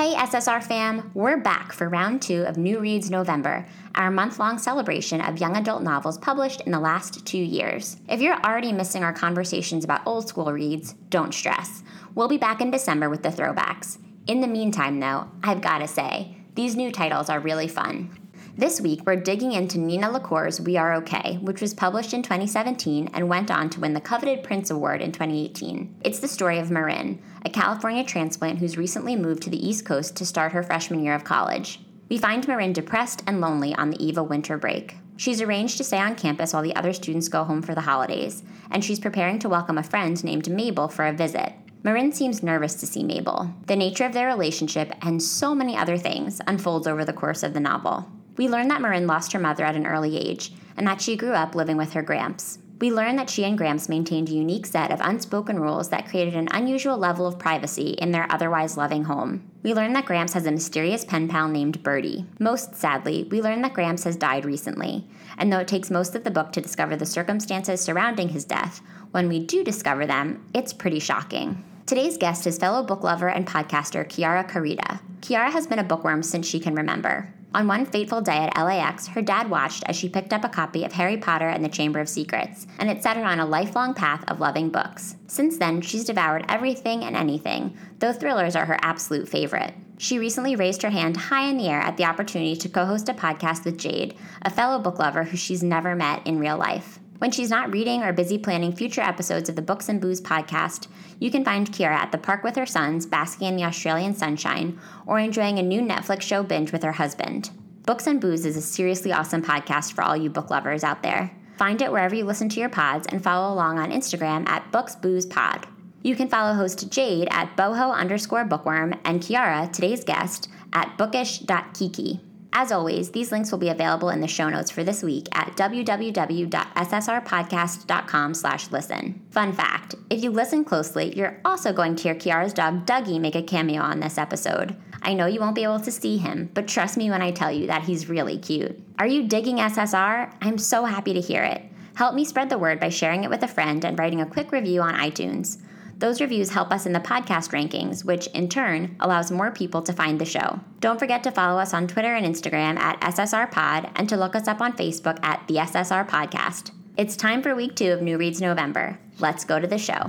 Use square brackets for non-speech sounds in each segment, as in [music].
Hey SSR fam, we're back for round two of New Reads November, our month long celebration of young adult novels published in the last two years. If you're already missing our conversations about old school reads, don't stress. We'll be back in December with the throwbacks. In the meantime, though, I've gotta say, these new titles are really fun. This week, we're digging into Nina LaCour's We Are Okay, which was published in 2017 and went on to win the coveted Printz Award in 2018. It's the story of Marin, a California transplant who's recently moved to the East Coast to start her freshman year of college. We find Marin depressed and lonely on the eve of winter break. She's arranged to stay on campus while the other students go home for the holidays, and she's preparing to welcome a friend named Mabel for a visit. Marin seems nervous to see Mabel. The nature of their relationship and so many other things unfolds over the course of the novel. We learn that Marin lost her mother at an early age and that she grew up living with her Gramps. We learn that she and Gramps maintained a unique set of unspoken rules that created an unusual level of privacy in their otherwise loving home. We learn that Gramps has a mysterious pen pal named Birdie. Most sadly, we learn that Gramps has died recently, and though it takes most of the book to discover the circumstances surrounding his death, when we do discover them, it's pretty shocking. Today's guest is fellow book lover and podcaster Chiara Carida. Chiara has been a bookworm since she can remember. On one fateful day at LAX, her dad watched as she picked up a copy of Harry Potter and the Chamber of Secrets, and it set her on a lifelong path of loving books. Since then, she's devoured everything and anything, though thrillers are her absolute favorite. She recently raised her hand high in the air at the opportunity to co host a podcast with Jade, a fellow book lover who she's never met in real life. When she's not reading or busy planning future episodes of the Books and Booze podcast, you can find Chiara at the park with her sons, basking in the Australian sunshine, or enjoying a new Netflix show binge with her husband. Books and Booze is a seriously awesome podcast for all you book lovers out there. Find it wherever you listen to your pods and follow along on Instagram at Books Booze Pod. You can follow host Jade at boho underscore bookworm and Chiara, today's guest, at bookish.kiki. As always, these links will be available in the show notes for this week at www.ssrpodcast.com slash listen. Fun fact, if you listen closely, you're also going to hear Chiara's dog Dougie make a cameo on this episode. I know you won't be able to see him, but trust me when I tell you that he's really cute. Are you digging SSR? I'm so happy to hear it. Help me spread the word by sharing it with a friend and writing a quick review on iTunes. Those reviews help us in the podcast rankings, which in turn allows more people to find the show. Don't forget to follow us on Twitter and Instagram at SSR Pod and to look us up on Facebook at the SSR Podcast. It's time for week two of New Reads November. Let's go to the show.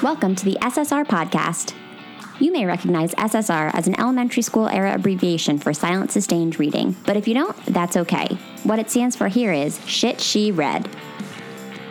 Welcome to the SSR Podcast. You may recognize SSR as an elementary school era abbreviation for silent sustained reading, but if you don't, that's okay. What it stands for here is Shit She Read.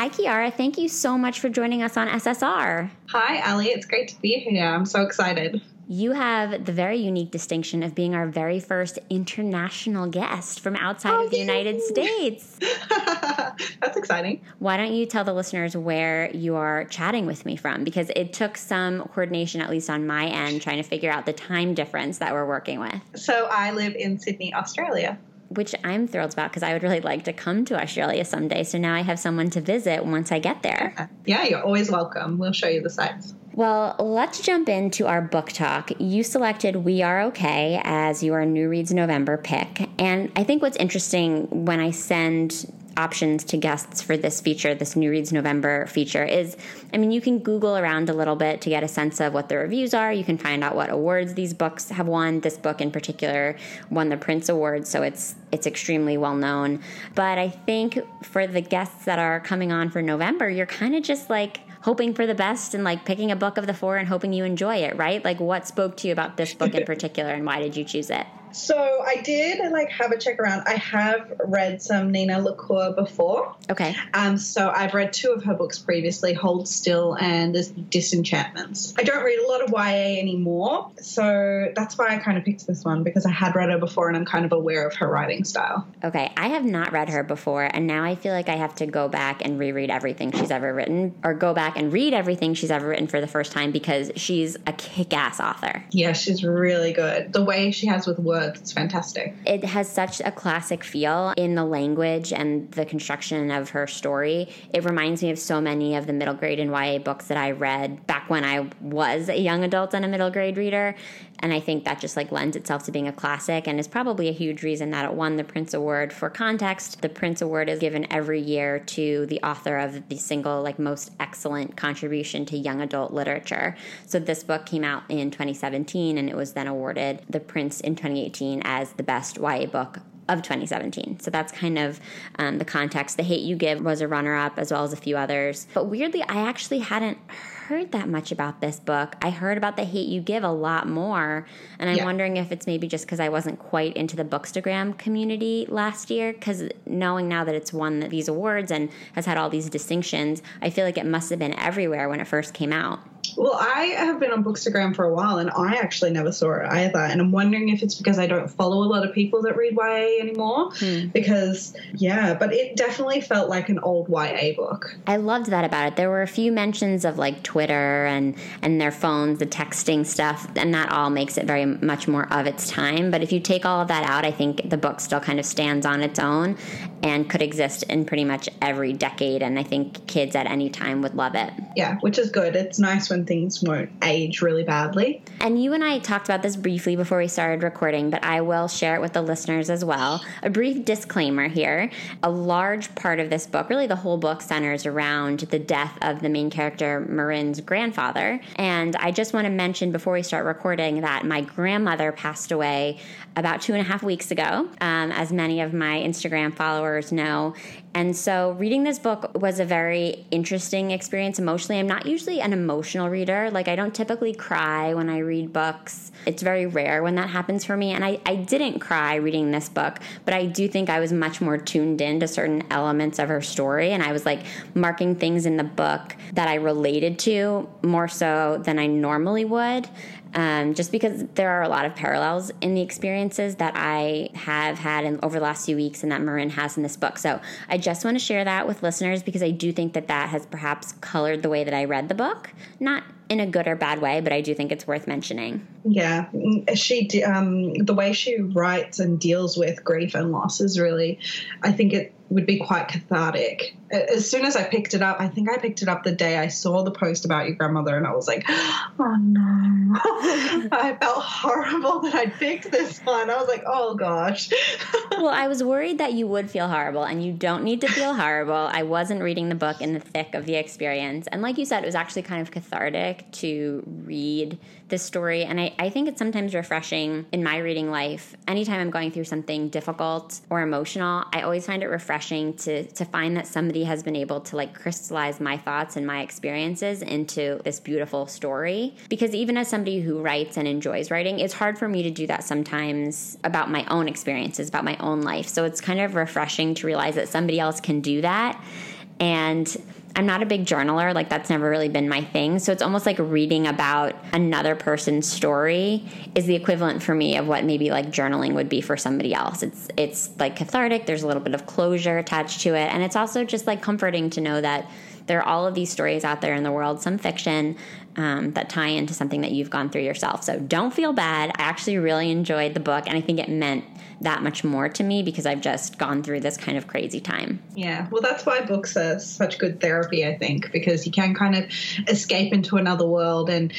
Hi, Chiara. Thank you so much for joining us on SSR. Hi, Ali. It's great to be here. I'm so excited. You have the very unique distinction of being our very first international guest from outside oh, of the United States. [laughs] That's exciting. Why don't you tell the listeners where you are chatting with me from? Because it took some coordination, at least on my end, trying to figure out the time difference that we're working with. So I live in Sydney, Australia which I'm thrilled about because I would really like to come to Australia someday. So now I have someone to visit once I get there. Yeah, you're always welcome. We'll show you the sights. Well, let's jump into our book talk. You selected We Are Okay as your New Reads November pick. And I think what's interesting when I send options to guests for this feature, this New Reads November feature, is I mean, you can Google around a little bit to get a sense of what the reviews are. You can find out what awards these books have won. This book in particular won the Printz Award, so it's it's extremely well known. But I think for the guests that are coming on for November, you're kind of just like hoping for the best and like picking a book of the four and hoping you enjoy it, right? Like what spoke to you about this book in particular and why did you choose it? So I did like have a check around. I have read some Nina LaCour before. Okay. Um, so I've read two of her books previously, Hold Still and Disenchantments. I don't read a lot of YA anymore, so that's why I kind of picked this one because I had read her before and I'm kind of aware of her writing style. Okay, I have not read her before, and now I feel like I have to go back and reread everything she's ever written, or go back and read everything she's ever written for the first time because she's a kick ass author. Yeah, she's really good. The way she has with words, it's fantastic. It has such a classic feel in the language and the construction of her story. It reminds me of so many of the middle grade and YA books that I read back when I was a young adult and a middle grade reader. And I think that just like lends itself to being a classic and is probably a huge reason that it won the Printz Award. For context, the Printz Award is given every year to the author of the single like most excellent contribution to young adult literature. So this book came out in 2017 and it was then awarded the Printz in 2018 as the best YA book of 2017. So that's kind of um, the context. The Hate You Give was a runner up, as well as a few others. But weirdly, I actually hadn't heard that much about this book. I heard about The Hate You Give a lot more. And I'm Yeah. wondering if it's maybe just because I wasn't quite into the Bookstagram community last year. Because knowing now that it's won these awards and has had all these distinctions, I feel like it must have been everywhere when it first came out. Well, I have been on Bookstagram for a while and I actually never saw it either. And I'm wondering if it's because I don't follow a lot of people that read YA anymore. Hmm. Because, yeah, but it definitely felt like an old YA book. I loved that about it. There were a few mentions of like Twitter and and their phones, the texting stuff, and that all makes it very much more of its time. But if you take all of that out, I think the book still kind of stands on its own and could exist in pretty much every decade. And I think kids at any time would love it. Yeah, which is good. It's nice when things won't age really badly. And you and I talked about this briefly before we started recording, but I will share it with the listeners as well. A brief disclaimer here. A large part of this book, really the whole book, centers around the death of the main character, Marin's grandfather. And I just want to mention before we start recording that my grandmother passed away about two and a half weeks ago, um, as many of my Instagram followers know. And so, reading this book was a very interesting experience emotionally. I'm not usually an emotional reader. Like, I don't typically cry when I read books. It's very rare when that happens for me. And I, I didn't cry reading this book, but I do think I was much more tuned in to certain elements of her story. And I was like marking things in the book that I related to more so than I normally would um, just because there are a lot of parallels in the experiences that I have had in, over the last few weeks and that Marin has in this book. So I just want to share that with listeners because I do think that that has perhaps colored the way that I read the book. Not in a good or bad way, but I do think it's worth mentioning. Yeah, she um, the way she writes and deals with grief and loss is really, I think it would be quite cathartic. As soon as I picked it up, I think I picked it up the day I saw the post about your grandmother, and I was like, oh no, [laughs] I felt horrible that I'd picked this one. I was like, oh gosh. [laughs] well, I was worried that you would feel horrible, and you don't need to feel horrible. I wasn't reading the book in the thick of the experience. And like you said, it was actually kind of cathartic to read this story. And I, I think it's sometimes refreshing in my reading life. Anytime I'm going through something difficult or emotional, I always find it refreshing to, to find that somebody has been able to like crystallize my thoughts and my experiences into this beautiful story. Because even as somebody who writes and enjoys writing, it's hard for me to do that sometimes about my own experiences, about my own life. So it's kind of refreshing to realize that somebody else can do that. And I'm not a big journaler, like that's never really been my thing. So it's almost like reading about another person's story is the equivalent for me of what maybe like journaling would be for somebody else. It's it's like cathartic, there's a little bit of closure attached to it, and it's also just like comforting to know that there are all of these stories out there in the world, some fiction, um, that tie into something that you've gone through yourself. So don't feel bad. I actually really enjoyed the book, and I think it meant that much more to me because I've just gone through this kind of crazy time. Yeah, well, that's why books are such good therapy, I think, because you can kind of escape into another world and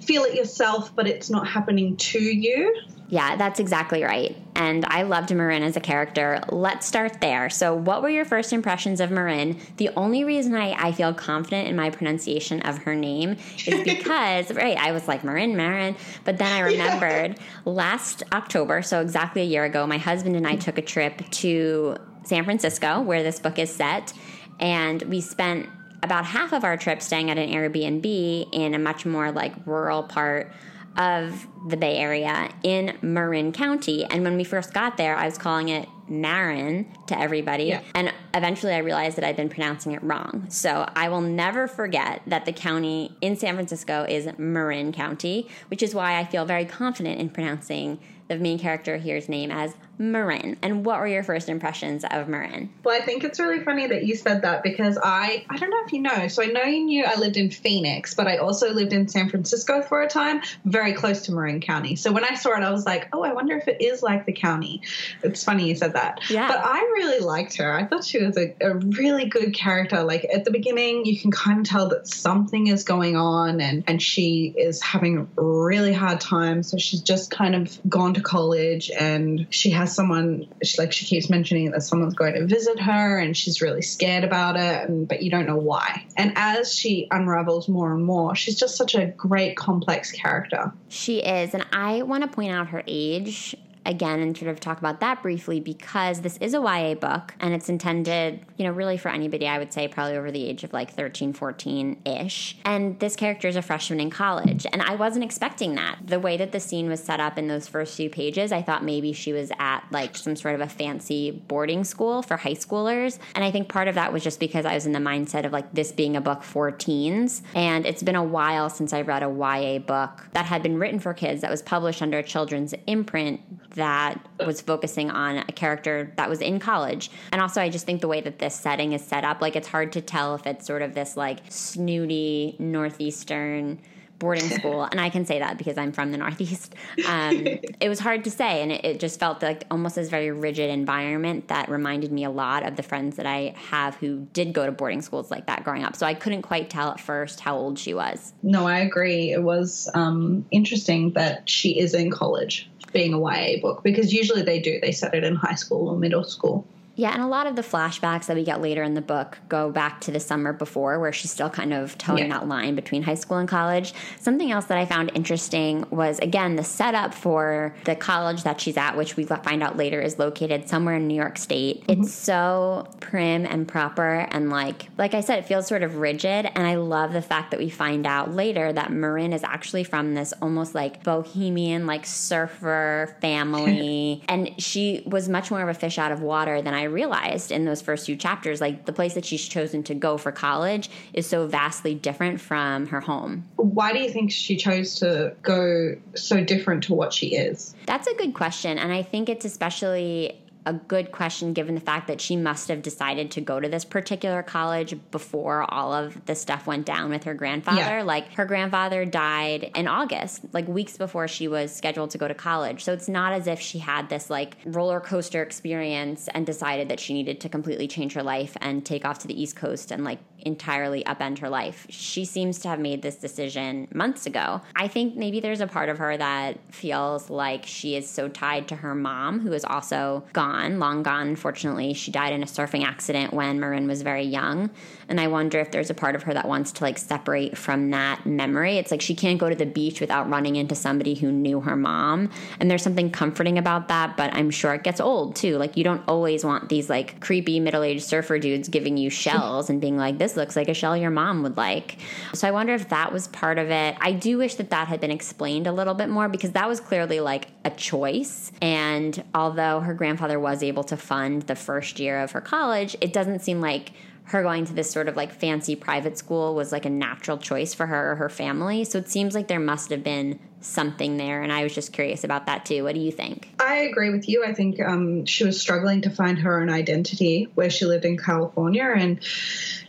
feel it yourself, but it's not happening to you. Yeah, that's exactly right. And I loved Marin as a character. Let's start there. So, what were your first impressions of Marin? The only reason I, I feel confident in my pronunciation of her name is [laughs] because, right, I was like, Marin, Marin. But then I [laughs] remembered last October, so exactly a year ago, my husband and I took a trip to San Francisco, where this book is set. And we spent about half of our trip staying at an Airbnb in a much more like rural part of the Bay Area in Marin County. And when we first got there, I was calling it Marin to everybody. Yeah. And eventually I realized that I'd been pronouncing it wrong. So I will never forget that the county in San Francisco is Marin County, which is why I feel very confident in pronouncing the main character here's name as Marin. And what were your first impressions of Marin? Well, I think it's really funny that you said that because I I don't know if you know. So I know you knew I lived in Phoenix, but I also lived in San Francisco for a time, very close to Marin County. So when I saw it, I was like, oh, I wonder if it is like the county. It's funny you said that. Yeah. But I really liked her. I thought she was a, a really good character. Like at the beginning, you can kind of tell that something is going on, and and she is having a really hard time. So she's just kind of gone to college, and she has someone she, like she keeps mentioning that someone's going to visit her and she's really scared about it and but you don't know why. And as she unravels more and more she's just such a great complex character. She is, and I want to point out her age again and sort of talk about that briefly because this is a YA book and it's intended, you know, really for anybody, I would say probably over the age of like 13, 14 ish. And this character is a freshman in college. And I wasn't expecting that. The way that the scene was set up in those first few pages, I thought maybe she was at like some sort of a fancy boarding school for high schoolers. And I think part of that was just because I was in the mindset of like this being a book for teens. And it's been a while since I read a YA book that had been written for kids that was published under a children's imprint that was focusing on a character that was in college. And also, I just think the way that this setting is set up, like it's hard to tell if it's sort of this like snooty Northeastern boarding [laughs] school. and I can say that because I'm from the Northeast. Um, it was hard to say. And it, it just felt like almost this very rigid environment that reminded me a lot of the friends that I have who did go to boarding schools like that growing up. So I couldn't quite tell at first how old she was. no i agree it was um, interesting that she is in college being a ya book because usually they do they set it in high school or middle school Yeah, and a lot of the flashbacks that we get later in the book go back to the summer before, where she's still kind of toeing Yeah. that line between high school and college. Something else that I found interesting was, again, the setup for the college that she's at, which we find out later is located somewhere in New York State. Mm-hmm. It's so prim and proper, and like, like I said, it feels sort of rigid. And I love the fact that we find out later that Marin is actually from this almost like bohemian, like surfer family, [laughs] and she was much more of a fish out of water than I realized in those first few chapters. Like the place that she's chosen to go for college is so vastly different from her home. why do you think she chose to go so different to what she is That's a good question. And I think it's especially a good question given the fact that she must have decided to go to this particular college before all of the stuff went down with her grandfather. Yeah. Like her grandfather died in August, like weeks before she was scheduled to go to college. So it's not as if she had this like roller coaster experience and decided that she needed to completely change her life and take off to the East Coast and like entirely upend her life. She seems to have made this decision months ago. I think maybe there's a part of her that feels like she is so tied to her mom, who is also gone, long gone, unfortunately. She died in a surfing accident when Marin was very young. And I wonder if there's a part of her that wants to like separate from that memory. It's like she can't go to the beach without running into somebody who knew her mom. And there's something comforting about that, but I'm sure it gets old too. Like you don't always want these like creepy middle aged surfer dudes giving you shells and being like, this looks like a shell your mom would like. So I wonder if that was part of it. I do wish that that had been explained a little bit more because that was clearly like a choice. And although her grandfather was able to fund the first year of her college, it doesn't seem like her going to this sort of like fancy private school was like a natural choice for her or her family. So it seems like there must have been something there. And I was just curious about that too. What do you think? I agree with you. I think um, she was struggling to find her own identity where she lived in California and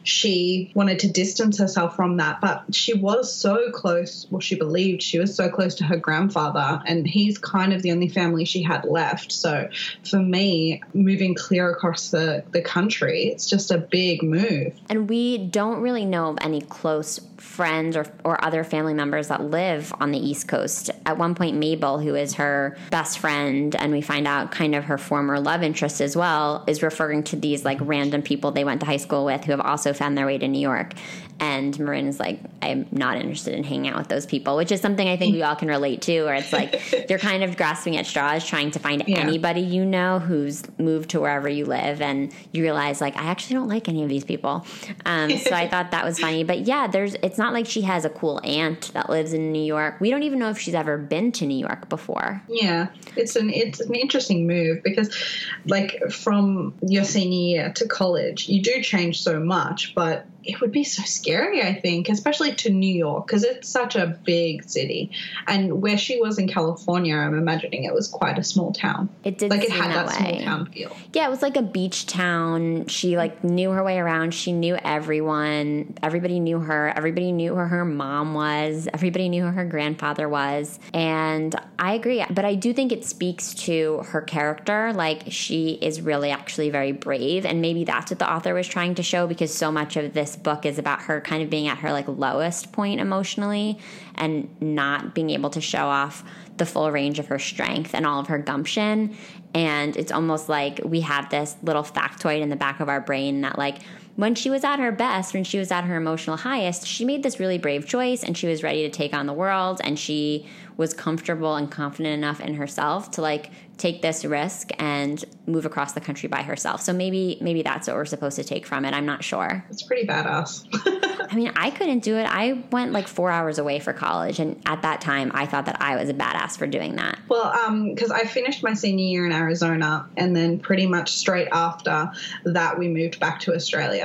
she wanted to distance herself from that. But she was so close, well, she believed she was so close to her grandfather, and he's kind of the only family she had left. So for me, moving clear across the, the country, it's just a big move. And we don't really know of any close friends or, or other family members that live on the East Coast. At one point, Mabel, who is her best friend, and we find out kind of her former love interest as well, is referring to these like random people they went to high school with who have also also found their way to New York. And Marin is like, I'm not interested in hanging out with those people, which is something I think we all can relate to, where it's like [laughs] you're kind of grasping at straws, trying to find yeah. anybody you know who's moved to wherever you live, and you realize like I actually don't like any of these people. Um, so I [laughs] thought that was funny. But yeah, there's it's not like she has a cool aunt that lives in New York. We don't even know if she's ever been to New York before. Yeah, it's an it's an interesting move because, like, from your senior year to college, you do change so much, but it would be so scary, I think, especially to New York because it's such a big city. And where she was in California, I'm imagining it was quite a small town. It did like it had that, that small town feel. Yeah, it was like a beach town. She like knew her way around. She knew everyone. Everybody knew her. Everybody knew who her mom was. Everybody knew who her grandfather was. And I agree, but I do think it speaks to her character. Like she is really actually very brave, and maybe that's what the author was trying to show because so much of this book is about her kind of being at her like lowest point emotionally and not being able to show off the full range of her strength and all of her gumption. And it's almost like we have this little factoid in the back of our brain that like when she was at her best, when she was at her emotional highest, she made this really brave choice and she was ready to take on the world and she was comfortable and confident enough in herself to like take this risk and move across the country by herself. So maybe maybe that's what we're supposed to take from it. I'm not sure. It's pretty badass. [laughs] I mean, I couldn't do it. I went like four hours away for college, and at that time, I thought that I was a badass for doing that. Well, because um, I finished my senior year in Arizona, and then pretty much straight after that, we moved back to Australia.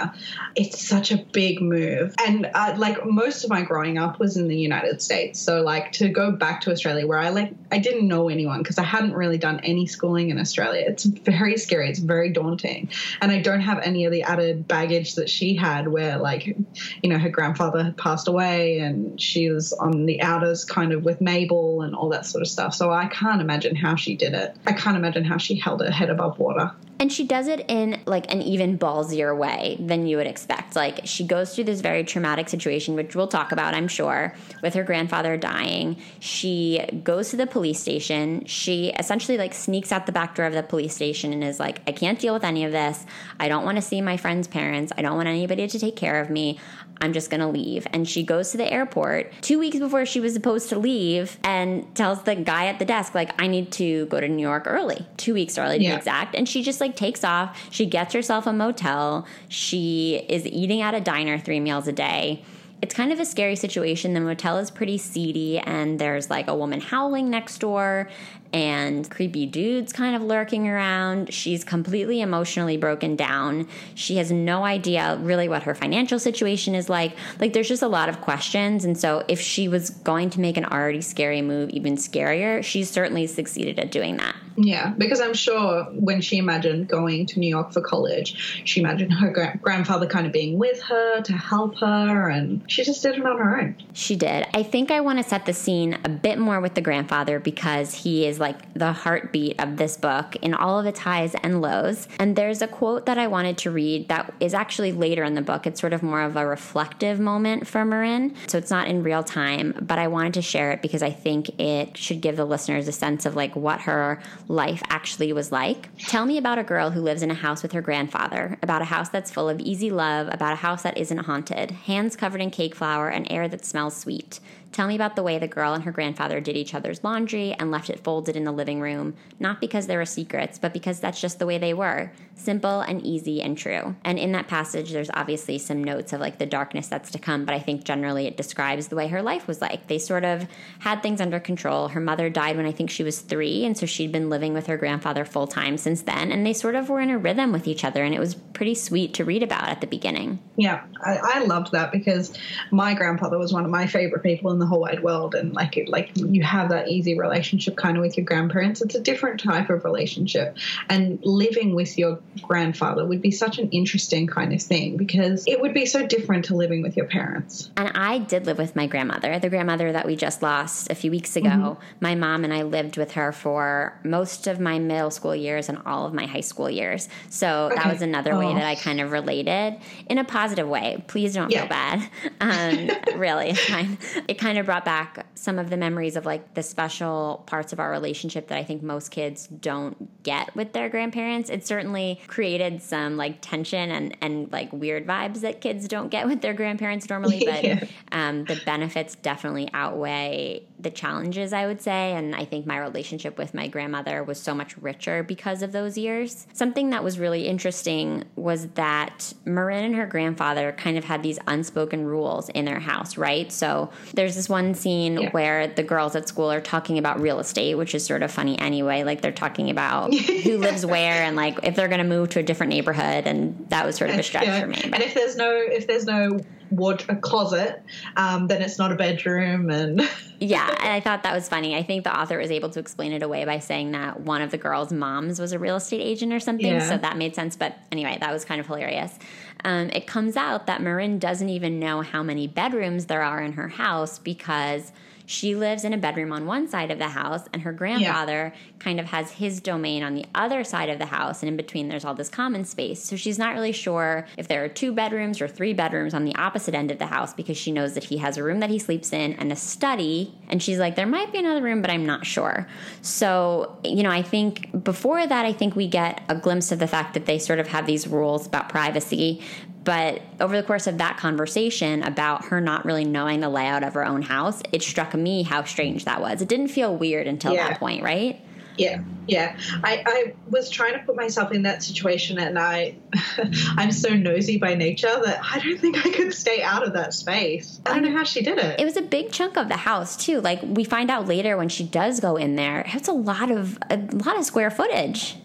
It's such a big move, and uh, like most of my growing up was in the United States. So like to go back to Australia, where I like I didn't know anyone because I hadn't really done any schooling in Australia. It's very scary. It's very daunting, and I don't have any of the added baggage that she had, where like you know her grandfather had passed away and she was on the outers kind of with Mabel and all that sort of stuff. So I can't imagine how she did it. I can't imagine how she held her head above water. And she does it in like an even ballsier way than you would expect. Like she goes through this very traumatic situation, which we'll talk about, I'm sure, with her grandfather dying. She goes to the police station. She essentially like sneaks out the back door of the police station and is like, I can't deal with any of this. I don't want to see my friend's parents. I don't want anybody to take care of me. I'm just going to leave. And she goes to the airport two weeks before she was supposed to leave and tells the guy at the desk, like, I need to go to New York early, two weeks early to yeah. be exact. And she just like takes off. She gets herself a motel. She is eating at a diner three meals a day it's kind of a scary situation. The motel is pretty seedy, and there's like a woman howling next door, and creepy dudes kind of lurking around. She's completely emotionally broken down. She has no idea really what her financial situation is like. Like, there's just a lot of questions. And so, if she was going to make an already scary move even scarier, she certainly succeeded at doing that. Yeah, because I'm sure when she imagined going to New York for college, she imagined her gra- grandfather kind of being with her to help her, and she just did it on her own. She did. I think I want to set the scene a bit more with the grandfather because he is like the heartbeat of this book in all of its highs and lows. And there's a quote that I wanted to read that is actually later in the book. It's sort of more of a reflective moment for Marin. So it's not in real time, but I wanted to share it because I think it should give the listeners a sense of like what her life actually was like. Tell me about a girl who lives in a house with her grandfather, about a house that's full of easy love, about a house that isn't haunted, hands covered in cake flour, and air that smells sweet. Tell me about the way the girl and her grandfather did each other's laundry and left it folded in the living room, not because there were secrets, but because that's just the way they were simple and easy and true. And in that passage, there's obviously some notes of like the darkness that's to come, but I think generally it describes the way her life was like. They sort of had things under control. Her mother died when I think she was three, and so she'd been living with her grandfather full time since then, and they sort of were in a rhythm with each other, and it was pretty sweet to read about at the beginning. Yeah, I, I loved that because my grandfather was one of my favorite people in the whole wide world and like it, like you have that easy relationship kind of with your grandparents it's a different type of relationship and living with your grandfather would be such an interesting kind of thing because it would be so different to living with your parents and i did live with my grandmother the grandmother that we just lost a few weeks ago mm-hmm. my mom and i lived with her for most of my middle school years and all of my high school years so okay. that was another oh. way that i kind of related in a positive way please don't yeah. feel bad [laughs] um, really it's fine it kind kind of brought back some of the memories of like the special parts of our relationship that I think most kids don't get with their grandparents. It certainly created some like tension and, and like weird vibes that kids don't get with their grandparents normally, [laughs] but yeah. um, the benefits definitely outweigh the challenges, I would say. And I think my relationship with my grandmother was so much richer because of those years. Something that was really interesting was that Marin and her grandfather kind of had these unspoken rules in their house, right? So there's this one scene yeah. where the girls at school are talking about real estate, which is sort of funny anyway. Like they're talking about who [laughs] lives where and like if they're going to move to a different neighborhood. And that was sort of a stretch yeah. for me. But. And if there's no, if there's no ward a closet, um, then it's not a bedroom. And [laughs] yeah, and I thought that was funny. I think the author was able to explain it away by saying that one of the girls' moms was a real estate agent or something. Yeah. So that made sense. But anyway, that was kind of hilarious. Um, it comes out that Marin doesn't even know how many bedrooms there are in her house because she lives in a bedroom on one side of the house, and her grandfather yeah. kind of has his domain on the other side of the house. And in between, there's all this common space. So she's not really sure if there are two bedrooms or three bedrooms on the opposite end of the house because she knows that he has a room that he sleeps in and a study. And she's like, there might be another room, but I'm not sure. So, you know, I think before that, I think we get a glimpse of the fact that they sort of have these rules about privacy. But over the course of that conversation about her not really knowing the layout of her own house, it struck me how strange that was. It didn't feel weird until yeah. that point, right? Yeah, yeah. I, I was trying to put myself in that situation, and I, [laughs] I'm so nosy by nature that I don't think I could stay out of that space. I don't know how she did it. It was a big chunk of the house too. Like we find out later when she does go in there, it's a lot of a lot of square footage.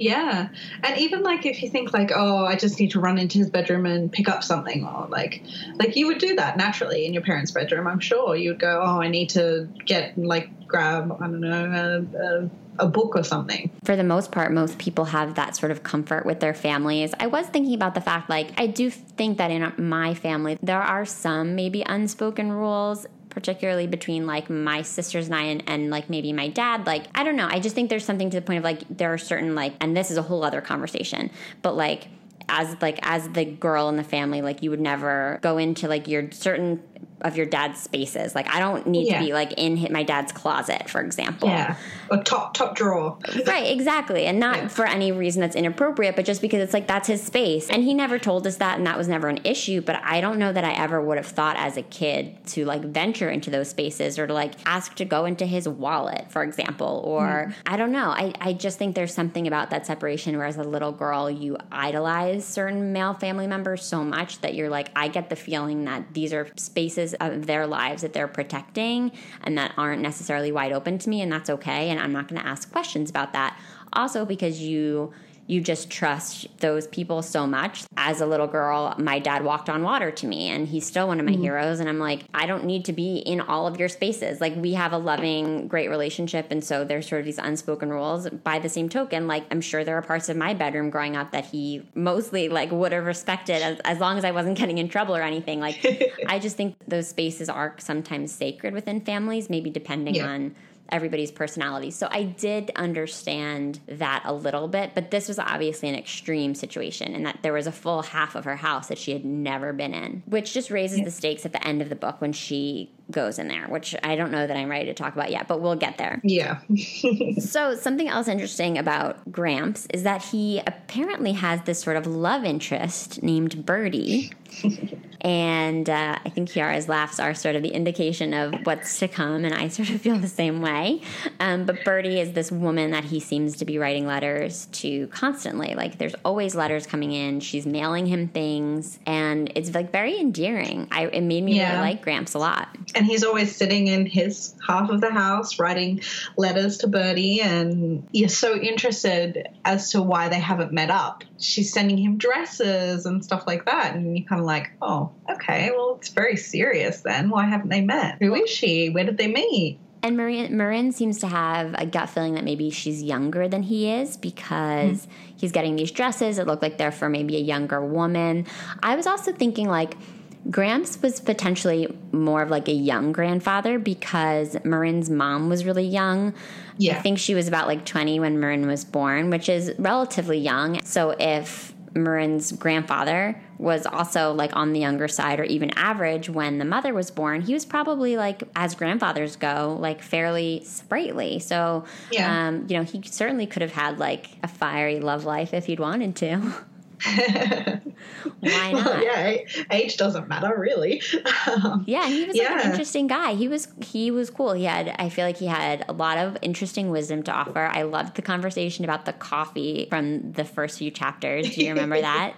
Yeah. And even like if you think like, oh, I just need to run into his bedroom and pick up something or like like you would do that naturally in your parents' bedroom, I'm sure. You would go, Oh, I need to get like grab, I don't know, a, a a book or something. For the most part, most people have that sort of comfort with their families. I was thinking about the fact, like, I do think that in my family, there are some maybe unspoken rules particularly between like my sisters and I and, and, like maybe my dad. Like, I don't know. I just think there's something to the point of like there are certain like, and this is a whole other conversation, but like as like as the girl in the family, like you would never go into like your certain of your dad's spaces. Like I don't need yeah. to be like in my dad's closet, for example. Yeah, a top top drawer. [laughs] right, exactly, and not yeah. for any reason that's inappropriate, but just because it's like that's his space. And he never told us that, and that was never an issue. But I don't know that I ever would have thought as a kid to like venture into those spaces or to like ask to go into his wallet, for example. Or mm. I don't know. I I just think there's something about that separation where as a little girl you idolize certain male family members so much that you're like I get the feeling that these are spaces of their lives that they're protecting and that aren't necessarily wide open to me, and that's okay. And I'm not going to ask questions about that. Also, because you you just trust those people so much. As a little girl, my dad walked on water to me, and he's still one of my mm-hmm. heroes. And I'm like, I don't need to be in all of your spaces. Like, we have a loving, great relationship. And so there's sort of these unspoken rules. By the same token, like, I'm sure there are parts of my bedroom growing up that he mostly, like, would have respected as, as long as I wasn't getting in trouble or anything. Like, [laughs] I just think those spaces are sometimes sacred within families, maybe depending yeah. on everybody's personality. So I did understand that a little bit, but this was obviously an extreme situation and that there was a full half of her house that she had never been in, which just raises yeah. the stakes at the end of the book when she goes in there, which I don't know that I'm ready to talk about yet, but we'll get there. Yeah. [laughs] so, something else interesting about Gramps is that he apparently has this sort of love interest named Birdie. [laughs] and uh, I think Chiara's laughs are sort of the indication of what's to come, and I [laughs] sort of feel the same way. Um, but Birdie is this woman that he seems to be writing letters to constantly. Like, there's always letters coming in. She's mailing him things, and it's like very endearing. I, it made me yeah. really like Gramps a lot and he's always sitting in his half of the house writing letters to Birdie, and you're so interested as to why they haven't met up. She's sending him dresses and stuff like that, and you're kind of like, oh, okay, well, it's very serious then. Why haven't they met? Who is she? Where did they meet? And Marin, Marin seems to have a gut feeling that maybe she's younger than he is because mm. he's getting these dresses It look like they're for maybe a younger woman. I was also thinking, like, Gramps was potentially more of like a young grandfather because Marin's mom was really young. Yeah. I think she was about like 20 when Marin was born, which is relatively young. So if Marin's grandfather was also like on the younger side or even average when the mother was born. He was probably like, as grandfathers go, like fairly sprightly. So, yeah. um, you know, he certainly could have had like a fiery love life if he'd wanted to. [laughs] [laughs] Why not? Well, yeah, age doesn't matter really. Um, yeah, he was yeah. like an interesting guy. He was he was cool. He had I feel like he had a lot of interesting wisdom to offer. I loved the conversation about the coffee from the first few chapters. Do you remember [laughs] that?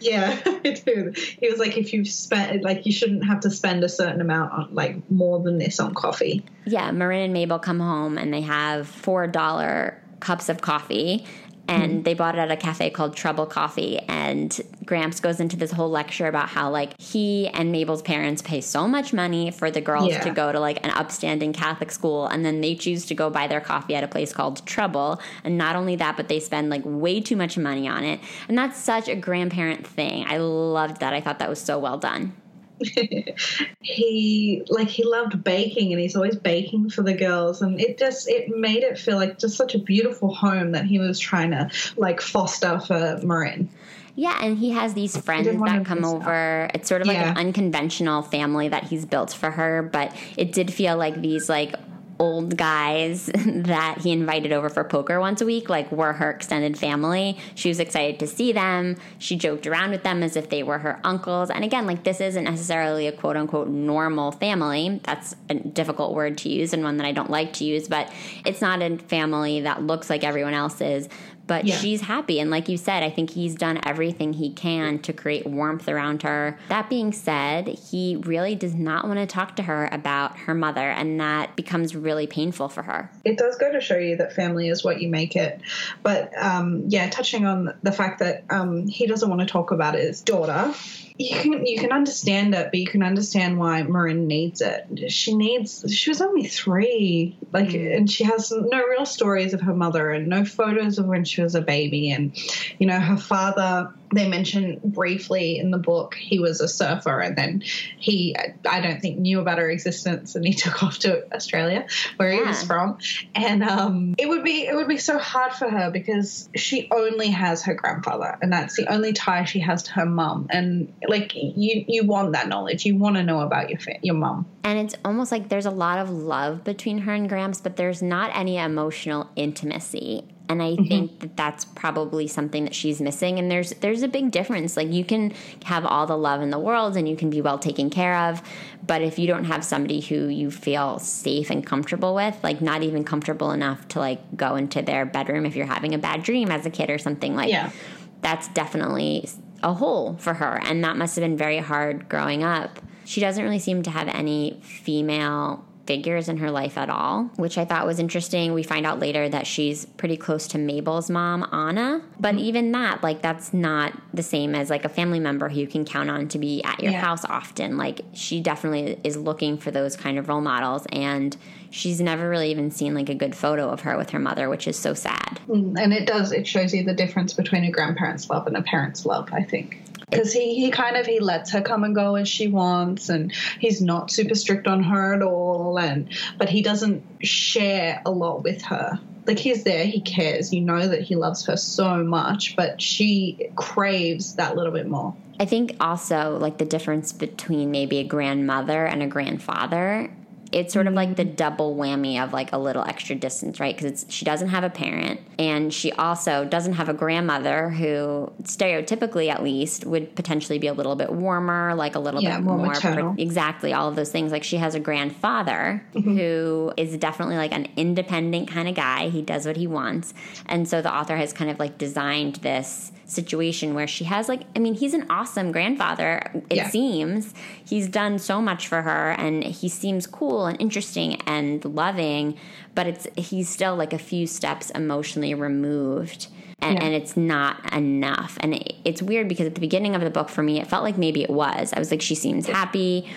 yeah, [laughs] I do. He was like, if you've spent, like, you shouldn't have to spend a certain amount on, like, more than this on coffee. Yeah, Marin and Mabel come home and they have $4 cups of coffee and mm-hmm. they bought it at a cafe called Trouble Coffee. And Gramps goes into this whole lecture about how like he and Mabel's parents pay so much money for the girls yeah. to go to like an upstanding Catholic school, and then they choose to go buy their coffee at a place called Trouble. And not only that, but they spend like way too much money on it. And that's such a grandparent thing. I loved that. I thought that was so well done. [laughs] he like he loved baking and he's always baking for the girls and it just it made it feel like just such a beautiful home that he was trying to like foster for Marin. Yeah, and he has these friends that come over. It's sort of like yeah. an unconventional family that he's built for her, but it did feel like these like old guys [laughs] that he invited over for poker once a week, like were her extended family. She was excited to see them. She joked around with them as if they were her uncles. And again, like this isn't necessarily a quote unquote normal family. That's a difficult word to use and one that I don't like to use, but it's not a family that looks like everyone else's but yeah. she's happy. And like you said, I think he's done everything he can to create warmth around her. That being said, he really does not want to talk to her about her mother, and that becomes really painful for her. It does go to show you that family is what you make it. But um, yeah, touching on the fact that um, he doesn't want to talk about his daughter you can you can understand it, but you can understand why Marin needs it. She needs. She was only three, like, mm. and she has no real stories of her mother and no photos of when she was a baby. And you know, her father they mention briefly in the book he was a surfer and then he i don't think knew about her existence and he [laughs] took off to australia where yeah. he was from. And um, it would be it would be so hard for her because she only has her grandfather and that's the only tie she has to her mum. And like you you want that knowledge. You want to know about your your mum. And it's almost like there's a lot of love between her and gramps but there's not any emotional intimacy and I mm-hmm. think that that's probably something that she's missing. And there's there's a big difference. Like you can have all the love in the world and you can be well taken care of, but if you don't have somebody who you feel safe and comfortable with, like not even comfortable enough to like go into their bedroom if you're having a bad dream as a kid or something like, yeah. that's definitely a hole for her. And that must have been very hard growing up. She doesn't really seem to have any female figures in her life at all, which I thought was interesting. We find out later that she's pretty close to Mabel's mom, Anna. But mm-hmm. even that, like, that's not the same as like a family member who you can count on to be at your yeah. house often. Like, she definitely is looking for those kind of role models. And she's never really even seen like a good photo of her with her mother, which is so sad. Mm, and it does, it shows you the difference between a grandparent's love and a parent's love, I think because he, he kind of he lets her come and go as she wants and he's not super strict on her at all and but he doesn't share a lot with her. Like he's there he cares you know that he loves her so much but she craves that little bit more. I think also like the difference between maybe a grandmother and a grandfather it's sort of like the double whammy of like a little extra distance, right? Because she doesn't have a parent, and she also doesn't have a grandmother who, stereotypically at least, would potentially be a little bit warmer, like a little yeah, bit more, more exactly all of those things. Like she has a grandfather mm-hmm. who is definitely like an independent kind of guy. He does what he wants, and so the author has kind of like designed this situation where she has like I mean he's an awesome grandfather it yeah. seems he's done so much for her and he seems cool and interesting and loving but it's he's still like a few steps emotionally removed and, yeah. and it's not enough. And it, it's weird because at the beginning of the book for me it felt like maybe it was. I was like she seems happy.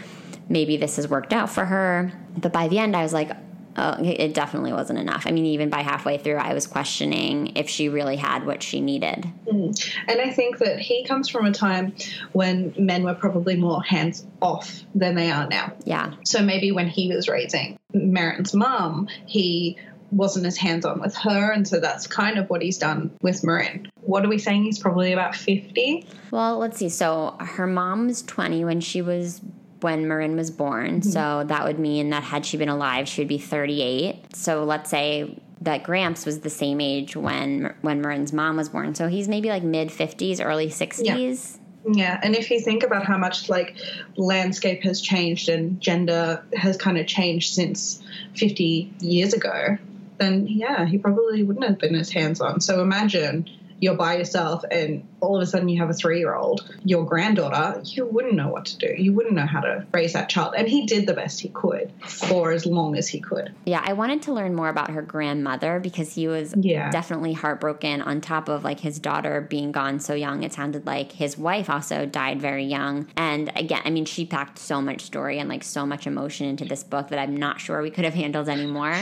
Maybe this has worked out for her. But by the end I was like uh, it definitely wasn't enough. I mean, even by halfway through, I was questioning if she really had what she needed. Mm. And I think that he comes from a time when men were probably more hands off than they are now. Yeah. So maybe when he was raising Marin's mom, he wasn't as hands on with her. And so that's kind of what he's done with Marin. What are we saying? He's probably about 50? Well, let's see. So her mom was 20 when she was when Marin was born. Mm-hmm. So that would mean that had she been alive, she would be 38. So let's say that Gramps was the same age when when Marin's mom was born. So he's maybe like mid 50s, early 60s. Yeah. Yeah, and if you think about how much like landscape has changed and gender has kind of changed since 50 years ago, then yeah, he probably wouldn't have been as hands on. So imagine you're by yourself and all of a sudden you have a three year old, your granddaughter, you wouldn't know what to do. You wouldn't know how to raise that child. And he did the best he could for as long as he could. Yeah, I wanted to learn more about her grandmother because he was yeah. definitely heartbroken on top of like his daughter being gone so young. It sounded like his wife also died very young. And again, I mean, she packed so much story and like so much emotion into this book that I'm not sure we could have handled anymore.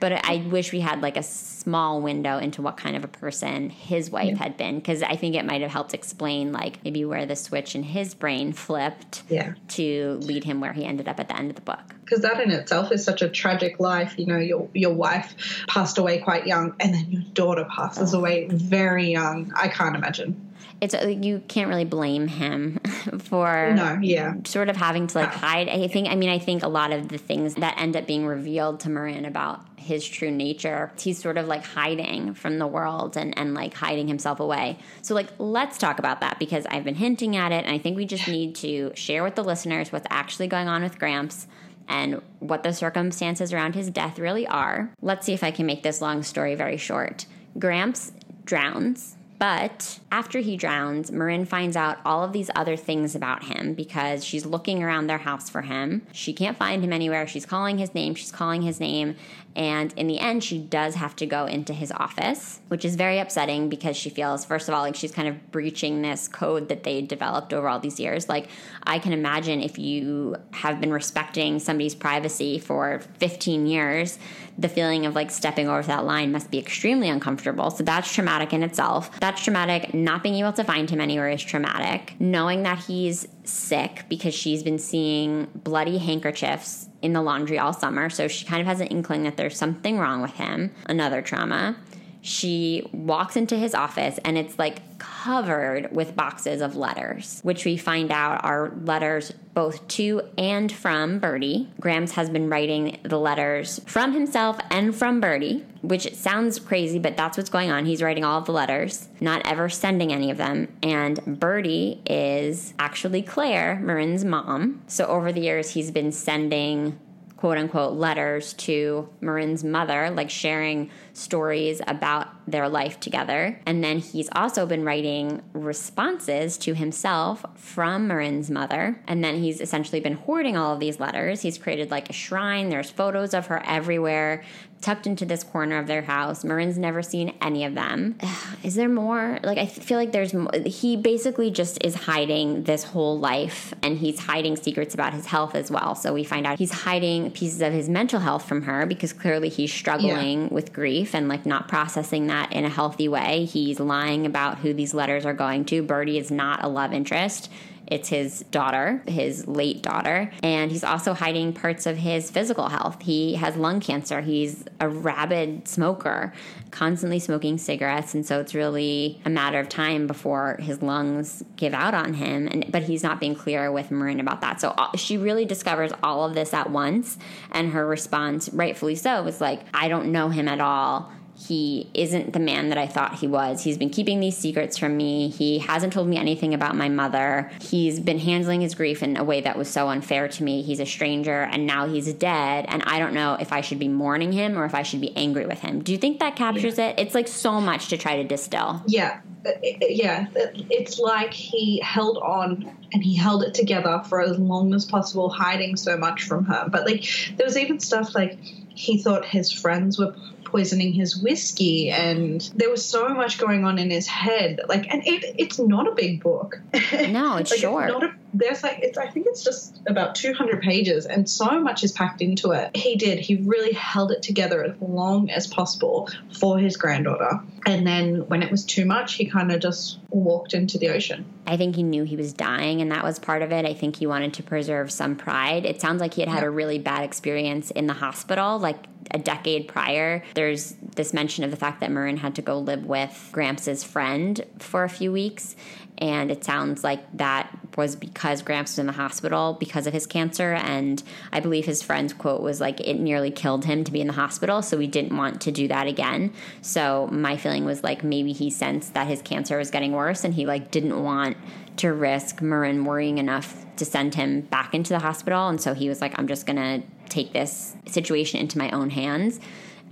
But I wish we had like a small window into what kind of a person his wife yeah. had been because I think it might have helped explain like maybe where the switch in his brain flipped yeah. to lead him where he ended up at the end of the book. Because that in itself is such a tragic life. You know, your your wife passed away quite young, and then your daughter passes oh. away very young. I can't imagine it's uh, you can't really blame him [laughs] for no, yeah, sort of having to like hide. I think. I mean, I think a lot of the things that end up being revealed to Marin about his true nature, he's sort of like hiding from the world and and like hiding himself away. So like, let's talk about that because I've been hinting at it, and I think we just need to share with the listeners what's actually going on with Gramps and what the circumstances around his death really are. Let's see if I can make this long story very short. Gramps drowns but after he drowns, Marin finds out all of these other things about him because she's looking around their house for him. She can't find him anywhere. She's calling his name, she's calling his name. And in the end, she does have to go into his office, which is very upsetting because she feels, first of all, like she's kind of breaching this code that they developed over all these years. Like, I can imagine if you have been respecting somebody's privacy for 15 years, the feeling of like stepping over that line must be extremely uncomfortable. So that's traumatic in itself. That's traumatic. Not being able to find him anywhere is traumatic. Knowing that he's sick because she's been seeing bloody handkerchiefs in the laundry all summer. So she kind of has an inkling that there's something wrong with him. Another trauma she walks into his office and it's like covered with boxes of letters, which we find out are letters both to and from Birdie. Gramps has been writing the letters from himself and from Birdie, which sounds crazy, but that's what's going on. He's writing all of the letters, not ever sending any of them. And Birdie is actually Claire, Marin's mom. So over the years, he's been sending quote unquote letters to Marin's mother, like sharing stories about their life together. And then he's also been writing responses to himself from Marin's mother. And then he's essentially been hoarding all of these letters. He's created like a shrine, there's photos of her everywhere tucked into this corner of their house. Marin's never seen any of them. Is there more? Like, I feel like there's more. He basically just is hiding this whole life and he's hiding secrets about his health as well. So we find out he's hiding pieces of his mental health from her because clearly he's struggling yeah. with grief and like not processing that in a healthy way. He's lying about who these letters are going to. Birdie is not a love interest. It's his daughter, his late daughter. And he's also hiding parts of his physical health. He has lung cancer. He's a rabid smoker, constantly smoking cigarettes. And so it's really a matter of time before his lungs give out on him. And, but he's not being clear with Marin about that. So uh, she really discovers all of this at once. And her response, rightfully so, was like, I don't know him at all he isn't the man that I thought he was. He's been keeping these secrets from me. He hasn't told me anything about my mother. He's been handling his grief in a way that was so unfair to me. He's a stranger and now he's dead. And I don't know if I should be mourning him or if I should be angry with him. Do you think that captures yeah. it? It's like so much to try to distill. Yeah. Uh, yeah. It's like he held on and he held it together for as long as possible, hiding so much from her. But like, there was even stuff like, he thought his friends were poisoning his whiskey, and there was so much going on in his head. Like, and it, it's not a big book. No, it's [laughs] like, short. It's a, there's like, it's, I think it's just about 200 pages, and so much is packed into it. He did. He really held it together as long as possible for his granddaughter. And then when it was too much, he kind of just walked into the ocean. I think he knew he was dying, and that was part of it. I think he wanted to preserve some pride. It sounds like he had had a really bad experience in the hospital. Like a decade prior. There's this mention of the fact that Marin had to go live with Gramps' friend for a few weeks. And it sounds like that was because Gramps was in the hospital because of his cancer. And I believe his friend's quote was like, it nearly killed him to be in the hospital. So we didn't want to do that again. So my feeling was like maybe he sensed that his cancer was getting worse and he like didn't want to risk Marin worrying enough to send him back into the hospital. And so he was like, I'm just going to take this situation into my own hands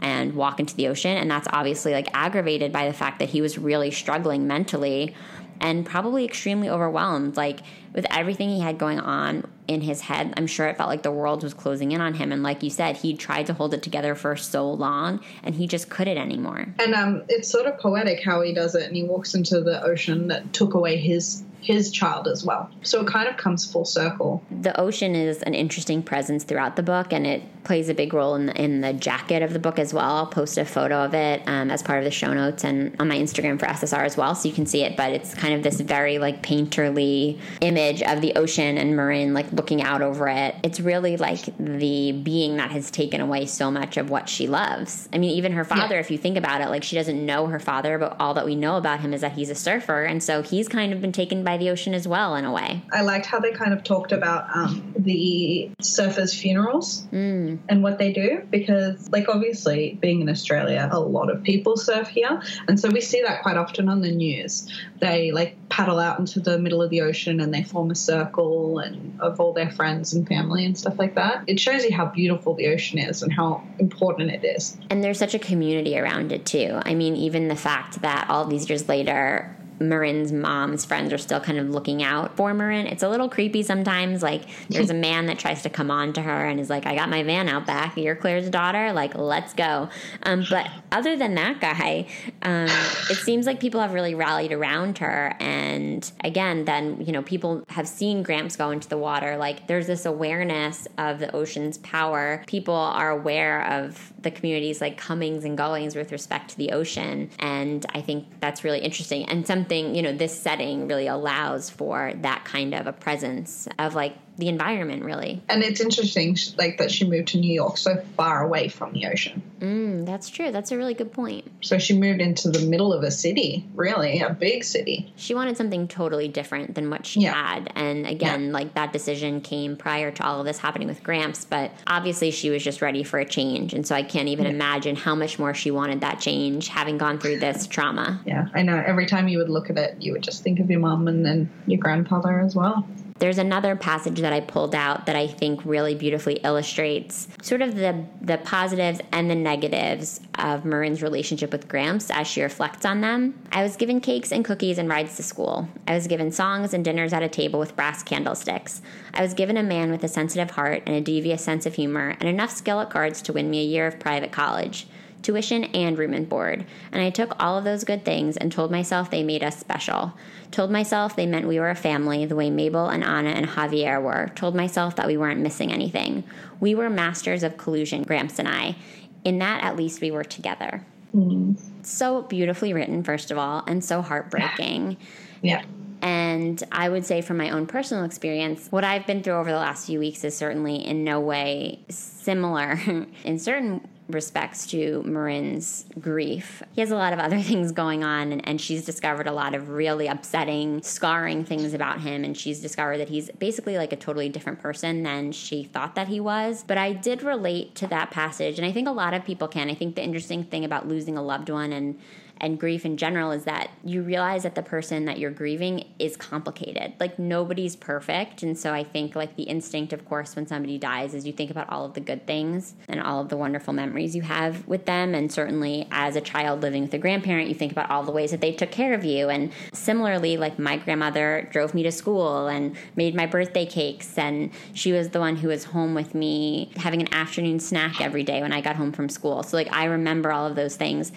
and walk into the ocean. And that's obviously like aggravated by the fact that he was really struggling mentally and probably extremely overwhelmed. Like with everything he had going on in his head, I'm sure it felt like the world was closing in on him. And like you said, he tried to hold it together for so long and he just couldn't anymore. And um, it's sort of poetic how he does it. And he walks into the ocean that took away his his child as well. So it kind of comes full circle. The ocean is an interesting presence throughout the book, and it plays a big role in the, in the jacket of the book as well. I'll post a photo of it um, as part of the show notes and on my Instagram for SSR as well, so you can see it. But it's kind of this very like painterly image of the ocean and Marin like looking out over it. It's really like the being that has taken away so much of what she loves. I mean, even her father, yeah. if you think about it, like she doesn't know her father, but all that we know about him is that he's a surfer, and so he's kind of been taken by by the ocean as well, in a way. I liked how they kind of talked about um, the surfers' funerals mm. and what they do because, like, obviously, being in Australia, a lot of people surf here. And so we see that quite often on the news. They, like, paddle out into the middle of the ocean and they form a circle and of all their friends and family and stuff like that. It shows you how beautiful the ocean is and how important it is. And there's such a community around it, too. I mean, even the fact that all these years later, Marin's mom's friends are still kind of looking out for Marin. It's a little creepy sometimes. Like there's a man that tries to come on to her and is like, "I got my van out back. You're Claire's daughter. Like, let's go." Um, but other than that guy, um, it seems like people have really rallied around her. And again, then you know, people have seen Gramps go into the water. Like there's this awareness of the ocean's power. People are aware of the community's like comings and goings with respect to the ocean, and I think that's really interesting and something something, you know, this setting really allows for that kind of a presence of like the environment really. And it's interesting like that she moved to new york so far away from the ocean. Mm, that's true. That's a really good point. So she moved into the middle of a city really a big city. She wanted something totally different than what she yeah. had. And again yeah. like that decision came prior to all of this happening with gramps but obviously she was just ready for a change. And so i can't even yeah. imagine how much more she wanted that change having gone through this [laughs] trauma. Yeah i know. Every time you would look at it you would just think of your mom and then your grandfather as well there's another passage that I pulled out that I think really beautifully illustrates sort of the the positives and the negatives of Marin's relationship with Gramps as she reflects on them. I was given cakes and cookies and rides to school. I was given songs and dinners at a table with brass candlesticks. I was given a man with a sensitive heart and a devious sense of humor and enough skill at cards to win me a year of private college tuition, and room and board. And I took all of those good things and told myself they made us special. Told myself they meant we were a family the way Mabel and Anna and Javier were. Told myself that we weren't missing anything. We were masters of collusion, Gramps and I. In that, at least we were together. Mm. So beautifully written, first of all, and so heartbreaking. [sighs] Yeah. And I would say, from my own personal experience, what I've been through over the last few weeks is certainly in no way similar [laughs] in certain respects to Marin's grief. He has a lot of other [laughs] things going on, and, and, she's discovered a lot of really upsetting, scarring things about him. And she's discovered that he's basically like a totally different person than she thought that he was. But I did relate to that passage, and I think a lot of people can. I think the interesting thing about losing a loved one and and grief in general is that you realize that the person that you're grieving is complicated. Like nobody's perfect. And so I think like the instinct of course when somebody dies is you think about all of the good things and all of the wonderful memories you have with them and certainly as a child living with a grandparent you think about all the ways that they took care of you and similarly like my grandmother drove me to school and made my birthday cakes and she was the one who was home with me having an afternoon snack every day when I got home from school. So like I remember all of those things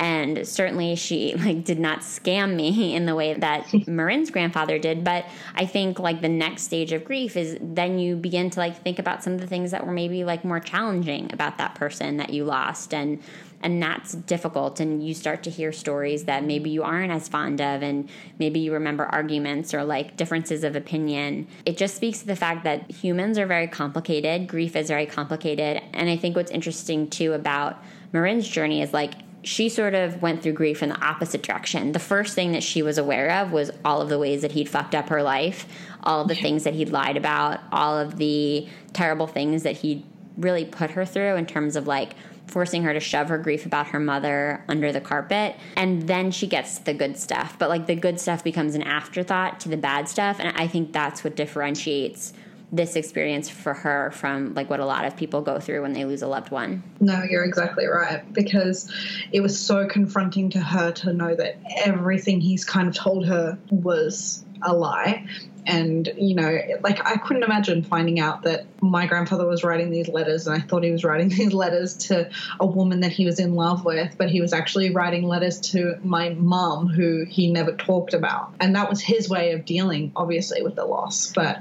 and certainly she like did not scam me [laughs] in the way that [laughs] Marin's grandfather did. But I think like the next stage of grief is then you begin to like think about some of the things that were maybe like more challenging about that person that you lost. And and that's difficult. And you start to hear stories that maybe you aren't as fond of. And maybe you remember arguments or like differences of opinion. It just speaks to the fact that humans are very complicated. Grief is very complicated. And i think what's interesting too about marin's journey is like she sort of went through grief in the opposite direction. The first thing that she was aware of was all of the ways that he'd fucked up her life, all of the things that he'd lied about, all of the terrible things that he'd really put her through in terms of like forcing her to shove her grief about her mother under the carpet. And then she gets the good stuff. But like the good stuff becomes an afterthought to the bad stuff. And I think that's what differentiates this experience for her from like what a lot of people go through when they lose a loved one. No, you're exactly right because it was so confronting to her to know that everything he's kind of told her was a lie. And you know like i couldn't imagine finding out that my grandfather was writing these letters and i thought he was writing [laughs] these letters to a woman that he was in love with but he was actually writing letters to my mom who he never talked about. And that was his way of dealing obviously with the loss. But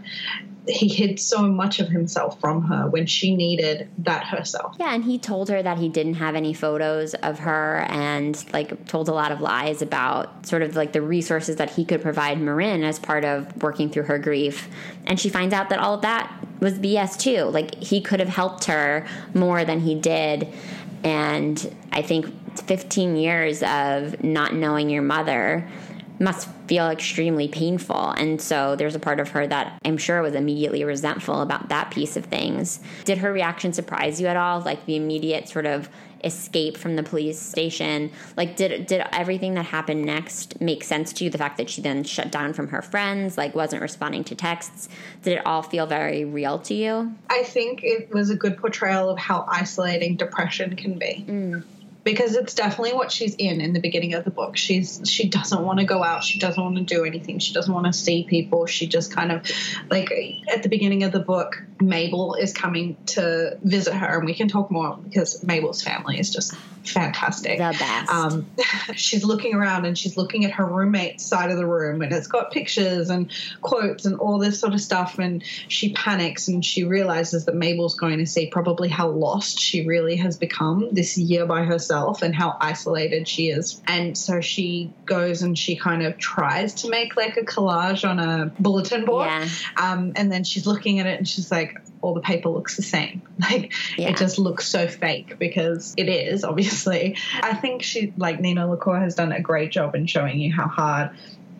he hid so much of himself from her when she needed that herself. Yeah, and he told her that he didn't have any photos of her and like told a lot of lies about sort of like the resources that he could provide Marin as part of working through her grief. And she finds out that all of that was BS too. Like he could have helped her more than he did. And I think 15 years of not knowing your mother must feel extremely painful. And so there's a part of her that I'm sure was immediately resentful about that piece of things. Did her reaction surprise you at all? Like the immediate sort of escape from the police station like did did everything that happened next make sense to you the fact that she then shut down from her friends like wasn't responding to texts did it all feel very real to you i think it was a good portrayal of how isolating depression can be mm because it's definitely what she's in in the beginning of the book. She's she doesn't want to go out. She doesn't want to do anything. She doesn't want to see people. She just kind of like at the beginning of the book, Mabel is coming to visit her, and we can talk more because Mabel's family is just fantastic. The best. Um, [laughs] she's looking around and she's looking at her roommate's side of the room, and it's got pictures and quotes and all this sort of stuff. And she panics and she realizes that Mabel's going to see probably how lost she really has become this year by herself herself and how isolated she is. And so she goes and she kind of tries to make like a collage on a bulletin board. Yeah. Um, and then she's looking at it and she's like, all the paper looks the same. [laughs] Like yeah. it just looks so fake because it is, obviously. I think she, like Nina LaCour, has done a great job in showing you how hard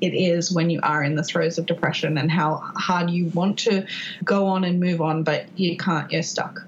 it is when you are in the throes of depression and how hard you want to go on and move on, but you can't, you're stuck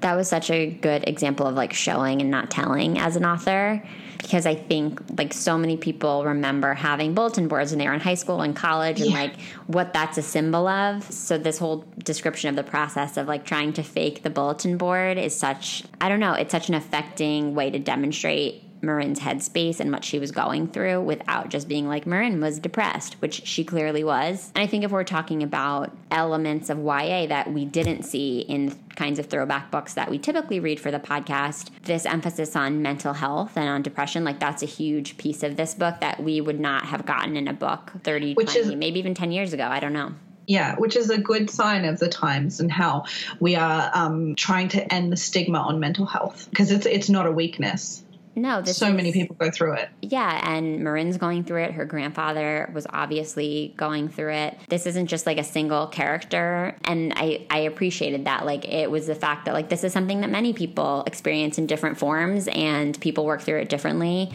that was such a good example of like showing and not telling as an author because I think like so many people remember having bulletin boards when they were in high school and college and like what that's a symbol of. So this whole description of the process of like trying to fake the bulletin board is such I don't know, it's such an affecting way to demonstrate Marin's headspace and what she was going through without just being like Marin was depressed, which she clearly was. And I think if we're talking about elements of YA that we didn't see in kinds of throwback books that we typically read for the podcast, this emphasis on mental health and on depression, like that's a huge piece of this book that we would not have gotten in a book 30, which 20, is, maybe even 10 years ago. I don't know. Yeah, which is a good sign of the times and how we are um, trying to end the stigma on mental health because it's it's not a weakness. No, so is, many people go through it. Yeah, and Marin's going through it. Her grandfather was obviously going through it. This isn't just like a single character, and I I appreciated that. Like it was the fact that like this is something that many people experience in different forms, and people work through it differently.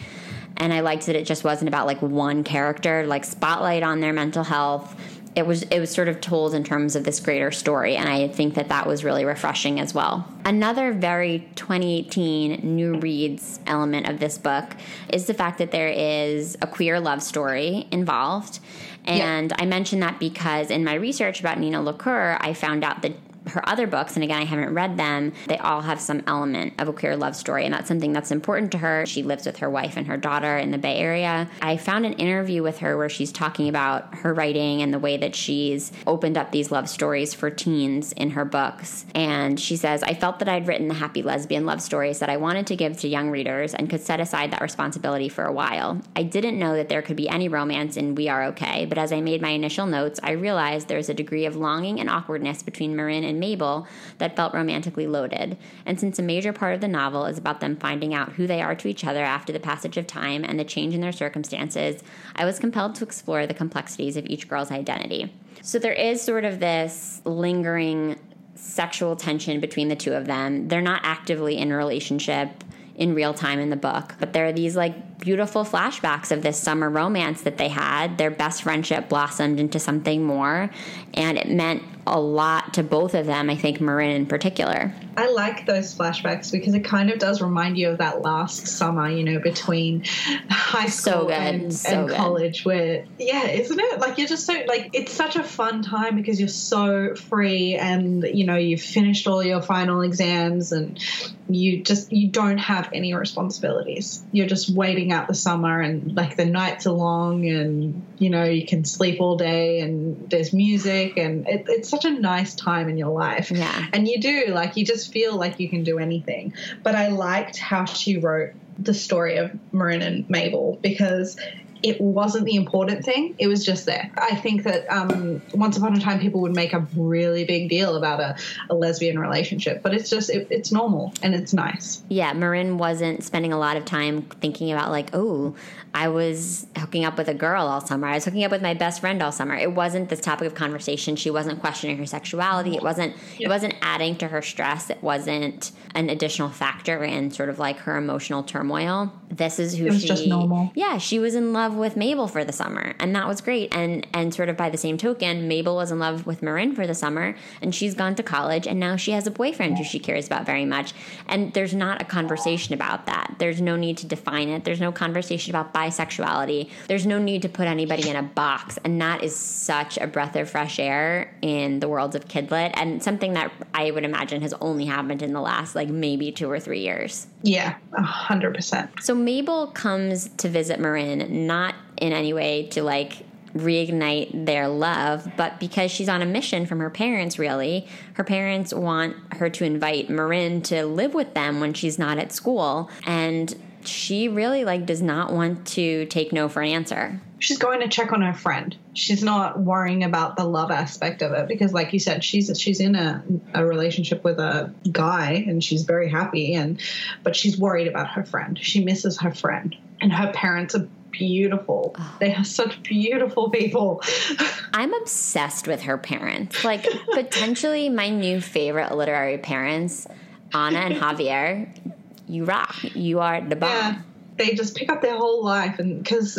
And I liked that it just wasn't about like one character, like spotlight on their mental health it was it was sort of told in terms of this greater story and i think that that was really refreshing as well another very 2018 new reads element of this book is the fact that there is a queer love story involved and yeah. i mentioned that because in my research about nina lacour i found out that her other books, and again, I haven't read them, they all have some element of a queer love story, and that's something that's important to her. She lives with her wife and her daughter in the Bay Area. I found an interview with her where she's talking about her writing and the way that she's opened up these love stories for teens in her books. And she says, I felt that I'd written the happy lesbian love stories that I wanted to give to young readers and could set aside that responsibility for a while. I didn't know that there could be any romance in We Are Okay, but as I made my initial notes, I realized there's a degree of longing and awkwardness between Marin and Mabel that felt romantically loaded. And since a major part of the novel is about them finding out who they are to each other after the passage of time and the change in their circumstances, I was compelled to explore the complexities of each girl's identity. So there is sort of this lingering sexual tension between the two of them. They're not actively in relationship in real time in the book. But there are these like beautiful flashbacks of this summer romance that they had. Their best friendship blossomed into something more, and it meant a lot to both of them, I think Marin in particular. I like those flashbacks because it kind of does remind you of that last summer, you know, between high school so and, so and college where yeah, isn't it? Like you're just so like it's such a fun time because you're so free and you know, you've finished all your final exams and you just you don't have any responsibilities. You're just waiting out the summer and like the nights are long and you know, you can sleep all day and there's music and it, it's such a nice time in your life. Yeah. And you do, like, you just feel like you can do anything. But I liked how she wrote the story of Marin and Mabel because it wasn't the important thing. It was just there. I think that um, once upon a time, people would make a really big deal about a, a lesbian relationship, but it's just, it, it's normal and it's nice. Yeah, Marin wasn't spending a lot of time thinking about, like, oh, I was hooking up with a girl all summer. I was hooking up with my best friend all summer. It wasn't this topic of conversation. She wasn't questioning her sexuality. It wasn't, yeah. it wasn't adding to her stress. It wasn't an additional factor in sort of like her emotional turmoil. This is who it was she, just normal. Yeah, she was in love love with Mabel for the summer, and that was great. And and sort of by the same token, Mabel was in love with Marin for the summer, and she's gone to college, and now she has a boyfriend who she cares about very much. And there's not a conversation about that. There's no need to define it. There's no conversation about bisexuality. There's no need to put anybody in a box, and that is such a breath of fresh air in the world of kidlit, and something that I would imagine has only happened in the last like maybe two or three years. Yeah, a hundred percent. So Mabel comes to visit Marin not in any way to like reignite their love, but because she's on a mission from her parents, really. Her parents want her to invite Marin to live with them when she's not at school. And she really like does not want to take no for an answer. She's going to check on her friend. She's not worrying about the love aspect of it because like you said she's she's in a, a relationship with a guy and she's very happy and but she's worried about her friend. She misses her friend. And her parents are beautiful. Oh. They are such beautiful people. [laughs] I'm obsessed with her parents. Like potentially my new favorite literary parents, Anna and [laughs] Javier. You rock. You are the bomb. Yeah they just pick up their whole life and because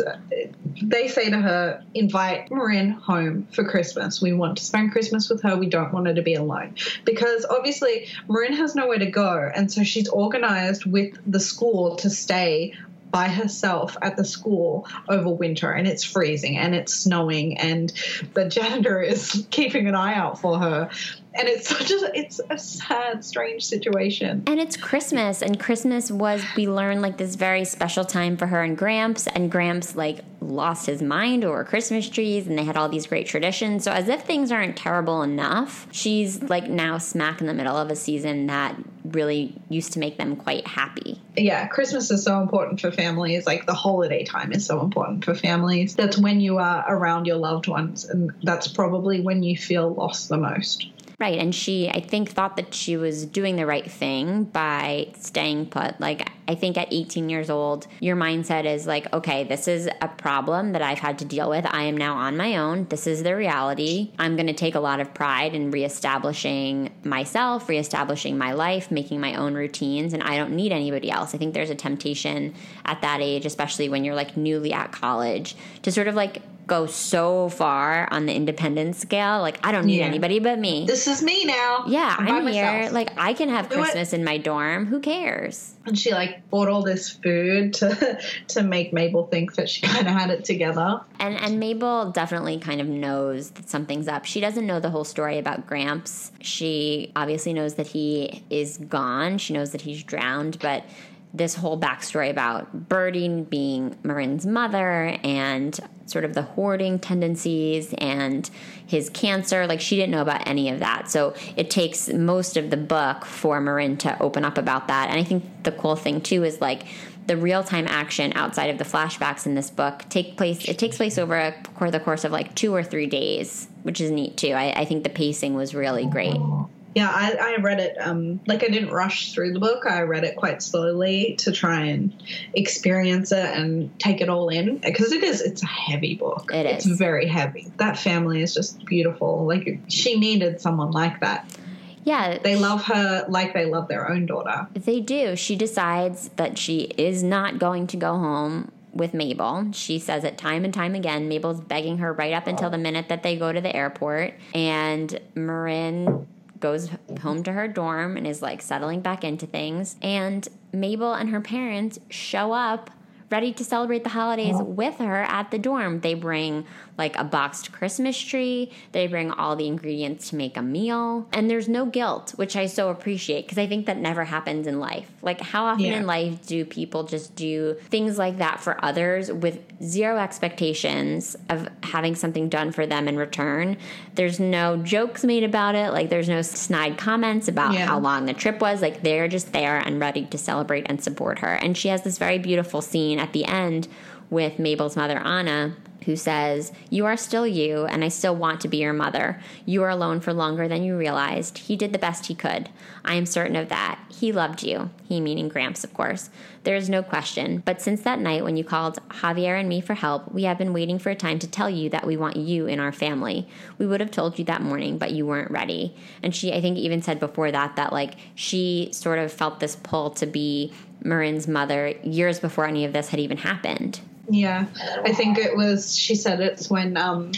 they say to her invite marin home for christmas we want to spend christmas with her we don't want her to be alone because obviously marin has nowhere to go and so she's organized with the school to stay by herself at the school over winter and it's freezing and it's snowing and the janitor is [laughs] keeping an eye out for her and it's [laughs] such a it's a sad strange situation. And it's christmas and christmas was we learned like this very special time for her and gramps and gramps like lost his mind over christmas trees and they had all these great traditions. So as if things aren't terrible enough she's like now smack in the middle of a season that really used to make them quite happy. Yeah christmas is so important for families. Like the holiday time is so important for families. That's when you are around your loved ones and that's probably when you feel lost the most Right. And she, I think, thought that she was doing the right thing by staying put. Like, I think at 18 years old, your mindset is like, okay, this is a problem that I've had to deal with. I am now on my own. This is the reality. I'm going to take a lot of pride in reestablishing myself, reestablishing my life, making my own routines, and I don't need anybody else. I think there's a temptation at that age, especially when you're like newly at college, to sort of like go so far on the independent scale. Like, I don't need Yeah. anybody but me. This is me now. yeah, by I'm here. myself. Like, I can have Do it. Christmas in my dorm. Who cares? and she like bought all this food to [laughs] to make Mabel think that she kind of had it together. And and Mabel definitely kind of knows that something's up. She doesn't know the whole story about Gramps. She obviously knows that he is gone. She knows that he's drowned, but this whole backstory about Birdie being Marin's mother and sort of the hoarding tendencies and his cancer, like she didn't know about any of that. So it takes most of the book for Marin to open up about that. And I think the cool thing too is like the real time action outside of the flashbacks in this book take place it takes place over a, the course of like two or three days which is neat too I, I think the pacing was really great Yeah, I, I read it. Um, like I didn't rush through the book. I read it quite slowly to try and experience it and take it all in because it is. It's a heavy book. It It's very heavy. That family is just beautiful. Like she needed someone like that. yeah They love her like they love their own daughter. they do she decides that she is not going to go home with Mabel. She says it time and time again. Mabel's begging her right up until the minute that they go to the airport. And Marin goes home to her dorm and is like settling back into things. And Mabel and her parents show up ready to celebrate the holidays with her at the dorm. They bring like a boxed Christmas tree, they bring all the ingredients to make a meal, and there's no guilt, which I so appreciate because I think that never happens in life. Like, how often Yeah. in life do people just do things like that for others with zero expectations of having something done for them in return? There's no jokes made about it, like, there's no snide comments about Yeah. how long the trip was. Like, they're just there and ready to celebrate and support her. And she has this very beautiful scene at the end with Mabel's mother, Anna, who says, You are still you, and I still want to be your mother. You are alone for longer than you realized. He did the best he could. I am certain of that. He loved you. He meaning Gramps, of course. There is no question. But since that night when you called Javier and me for help, we have been waiting for a time to tell you that we want you in our family. We would have told you that morning, but you weren't ready. And she, I think, even said before that that like she sort of felt this pull to be Marin's mother years before any of this had even happened. Yeah, I think it was. She said it's when um,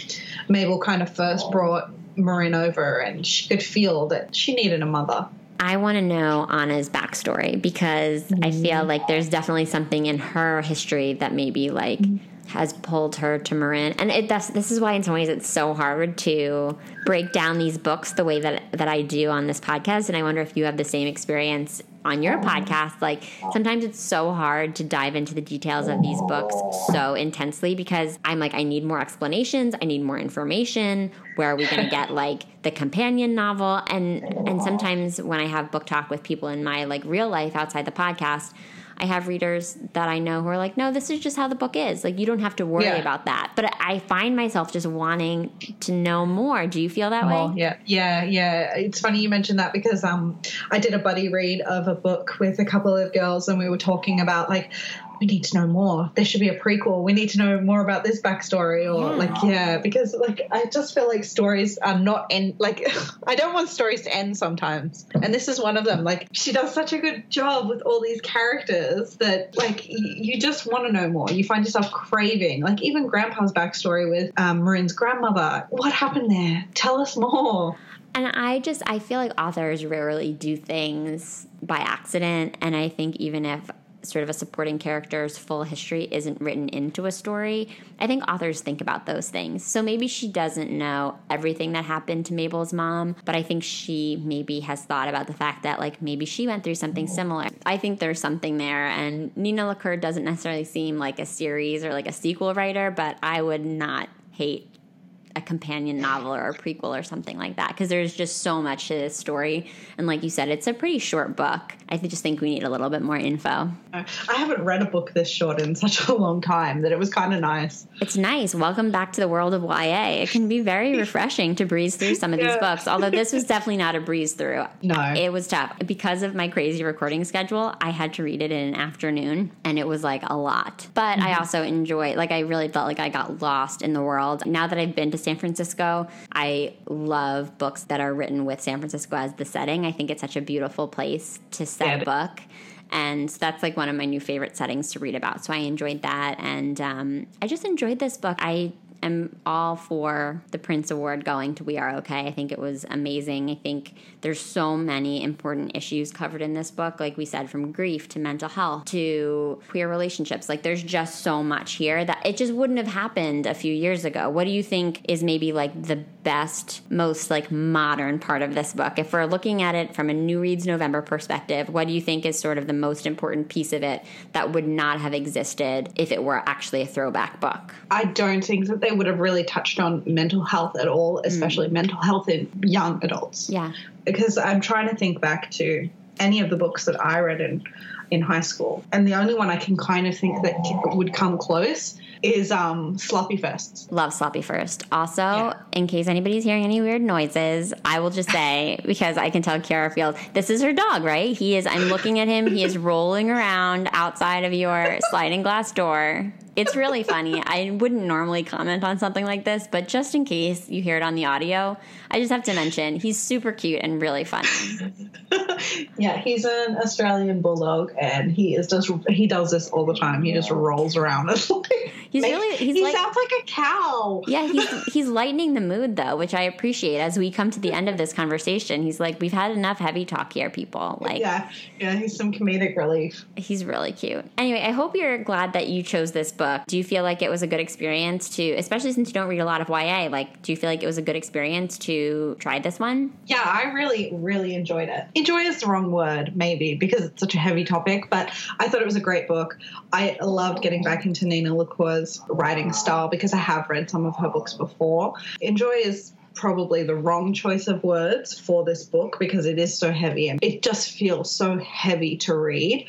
Mabel kind of first brought Marin over, and she could feel that she needed a mother. I want to know Anna's backstory because I feel like there's definitely something in her history that maybe like has pulled her to Marin, and it, that's this is why in some ways it's so hard to break down these books the way that that I do on this podcast. And I wonder if you have the same experience on your podcast. Like sometimes it's so hard to dive into the details of these books so intensely because I'm like I need more explanations, I need more information. Where are we going to get like the companion novel? And and sometimes when I have book talk with people in my like real life outside the podcast. I have readers that I know who are like, no, this is just how the book is. Like, you don't have to worry Yeah. about that. But I find myself just wanting to know more. Do you feel that Oh, way? yeah, yeah, yeah. It's funny you mentioned that because um, I did a buddy read of a book with a couple of girls, and we were talking about like we need to know more. There should be a prequel. We need to know more about this backstory, or Yeah. like yeah, because like I just feel like stories are not end. Like [laughs] I don't want stories to end sometimes, and this is one of them. Like she does such a good job with all these characters that like y- you just want to know more. You find yourself craving. Like even Grandpa's backstory with um, Marin's grandmother. What happened there? Tell us more. And I just, I feel like authors rarely do things by accident. And I think even if sort of a supporting character's full history isn't written into a story, I think authors think about those things. So maybe she doesn't know everything that happened to Mabel's mom, but I think she maybe has thought about the fact that like maybe she went through something similar. I think there's something there. And Nina LaCour doesn't necessarily seem like a series or like a sequel writer, but I would not hate a companion novel or a prequel or something like that because there's just so much to this story. And like you said it's a pretty short book. I just think we need a little bit more info. I haven't read a book this short in such a long time that it was kind of nice. it's nice. Welcome back to the world of ya it can be very refreshing to breeze through some of these books although this was definitely not a breeze through. No. it was tough. Because of my crazy recording schedule i had to read it in an afternoon and it was like a lot. But i mm-hmm. also enjoy like i really felt like i got lost in the world. Now that i've been to san francisco. I love books that are written with san francisco as the setting. I think it's such a beautiful place to set Yeah. a book. And that's like one of my new favorite settings to read about. So i enjoyed that. And um, i just enjoyed this book. I am all for the Printz Award going to We Are Okay. I think it was amazing. I think there's so many important issues covered in this book, like we said, from grief to mental health to queer relationships. Like there's just so much here that it just wouldn't have happened a few years ago. What do you think is maybe like the best, most like modern part of this book? If we're looking at it from a New Reads November perspective, what do you think is sort of the most important piece of it that would not have existed if it were actually a throwback book? I don't think that they would have really touched on mental health at all, especially mm. mental health in young adults. Yeah. Because I'm trying to think back to any of the books that I read in in high school, and the only one I can kind of think that would come close is um, Sloppy Firsts. Love Sloppy First. Also, yeah. in case anybody's hearing any weird noises, I will just say [laughs] because I can tell Chiara Field, this is her dog, right? He is. I'm looking at him. He is rolling around outside of your sliding glass door. It's really funny. I wouldn't normally comment on something like this, but just in case you hear it on the audio, I just have to mention he's super cute and really funny. [laughs] yeah, he's an Australian bulldog, and he is just he does this all the time. He just rolls around. [laughs] he's really he's he like, sounds like a cow. Yeah, he's he's lightening the mood though, which I appreciate. As we come to the end of this conversation, he's like, "We've had enough heavy talk here, people." Like, yeah, yeah, he's some comedic relief. He's really cute. Anyway, I hope you're glad that you chose this book book. Do you feel like it was a good experience to, especially since you don't read a lot of YA, like, do you feel like it was a good experience to try this one? Yeah, I really, really enjoyed it. Enjoy is the wrong word, maybe, because it's such a heavy topic, but I thought it was a great book. I loved getting back into Nina LaCour's writing style because I have read some of her books before. Enjoy is probably the wrong choice of words for this book because it is so heavy and it just feels so heavy to read.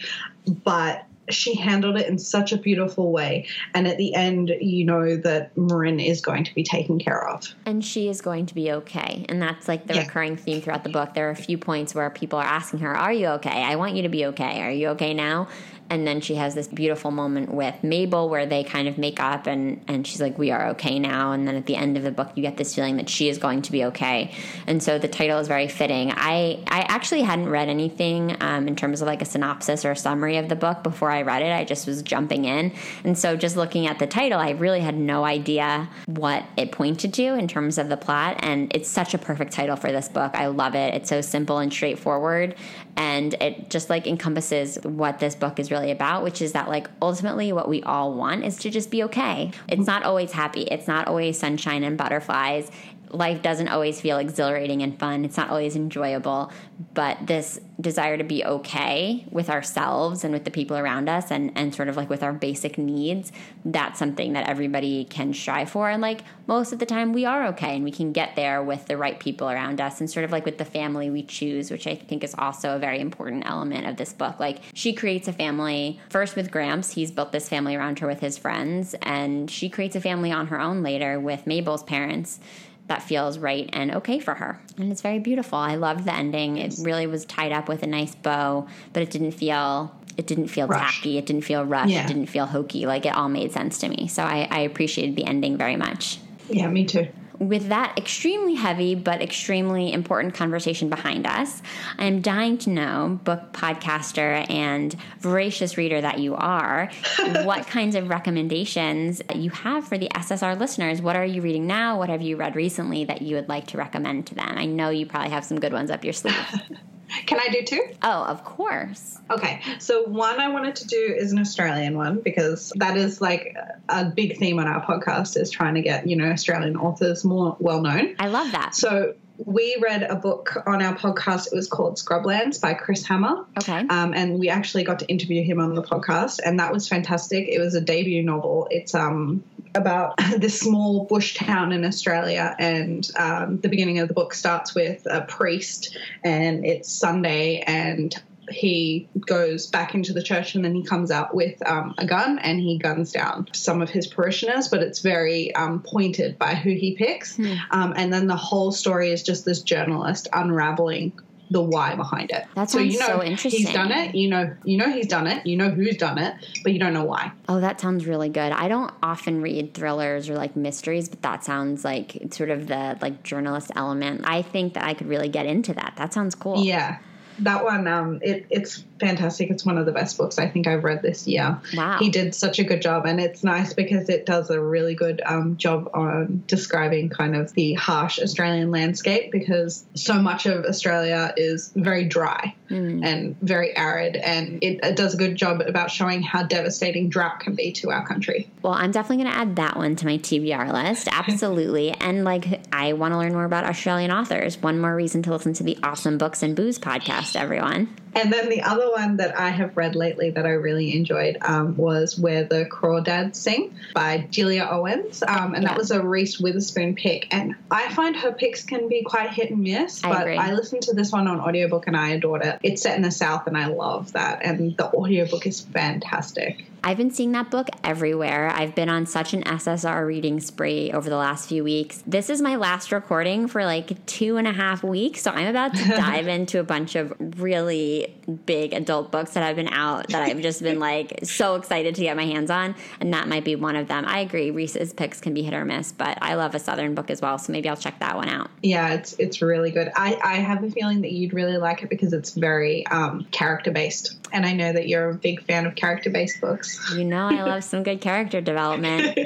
But she handled it in such a beautiful way. And at the end, you know that Marin is going to be taken care of. And she is going to be okay. And that's like the yeah. recurring theme throughout the book. There are a few points where people are asking her, Are you okay? I want you to be okay. Are you okay now? And then she has this beautiful moment with Mabel where they kind of make up and and she's like we are okay now. And then at the end of the book you get this feeling that she is going to be okay. And so the title is very fitting. I I actually hadn't read anything um, in terms of like a synopsis or a summary of the book before I read it. I just was jumping in. And so just looking at the title I really had no idea what it pointed to in terms of the plot. And it's such a perfect title for this book. I love it. It's so simple and straightforward. And it just like encompasses what this book is really about which is that like ultimately what we all want is to just be okay. It's not always happy. It's not always sunshine and butterflies life doesn't always feel exhilarating and fun. It's not always enjoyable, but this desire to be okay with ourselves and with the people around us and, and sort of like with our basic needs, that's something that everybody can strive for. And like most of the time, we are okay and we can get there with the right people around us and sort of like with the family we choose, which I think is also a very important element of this book. Like she creates a family first with Gramps, he's built this family around her with his friends, and she creates a family on her own later with Mabel's parents that feels right and okay for her. And it's very beautiful. I loved the ending. It really was tied up with a nice bow, but it didn't feel it didn't feel tacky. It didn't feel rushed. Yeah. It didn't feel hokey. Like it all made sense to me. So I, I appreciated the ending very much. Yeah, me too with that extremely heavy but extremely important conversation behind us, I'm dying to know, book podcaster and voracious reader that you are, [laughs] what kinds of recommendations you have for the SSR listeners. What are you reading now? What have you read recently that you would like to recommend to them? I know you probably have some good ones up your sleeve. [laughs] Can I do two? Oh, of course. Okay. So, one I wanted to do is an Australian one because that is like a big theme on our podcast is trying to get, you know, Australian authors more well known. I love that. So, we read a book on our podcast. It was called Scrublands by Chris Hammer. Okay. Um, and we actually got to interview him on the podcast, and that was fantastic. It was a debut novel. It's um about [laughs] this small bush town in Australia, and um, the beginning of the book starts with a priest, and it's Sunday, and he goes back into the church and then he comes out with um, a gun and he guns down some of his parishioners, but it's very um, pointed by who he picks. Hmm. Um, and then the whole story is just this journalist unraveling the why behind it. That sounds so, you know, so interesting. He's done it. You know, you know he's done it. You know who's done it, but you don't know why. Oh, that sounds really good. I don't often read thrillers or like mysteries, but that sounds like sort of the like journalist element. I think that I could really get into that. That sounds cool. Yeah. That one, um, it, it's fantastic. It's one of the best books I think I've read this year. Wow. He did such a good job, and it's nice because it does a really good um, job on describing kind of the harsh Australian landscape because so much of Australia is very dry mm. and very arid, and it, it does a good job about showing how devastating drought can be to our country. Well, I'm definitely going to add that one to my TBR list. [laughs] Absolutely. and like, I want to learn more about Australian authors. One more reason to listen to the Awesome Books and Booze podcast, everyone. And then the other one that I have read lately that I really enjoyed um, was Where the Crawdads Sing by Delia Owens. Um, and yeah. that was a Reese Witherspoon pick. And I find her picks can be quite hit and miss, I but agree. I listened to this one on audiobook and I adored it. It's set in the South and I love that. And the audiobook is fantastic. I've been seeing that book everywhere. I've been on such an SSR reading spree over the last few weeks. This is my last recording for like two and a half weeks. So I'm about to [laughs] dive into a bunch of really big adult books that have been out that I've just been like so excited to get my hands on. And that might be one of them. I agree. Reese's picks can be hit or miss, but I love a Southern book as well. So maybe I'll check that one out. Yeah, it's it's really good. I, I have a feeling that you'd really like it because it's very um, character based. And I know that you're a big fan of character based books. You know, I love some good character development.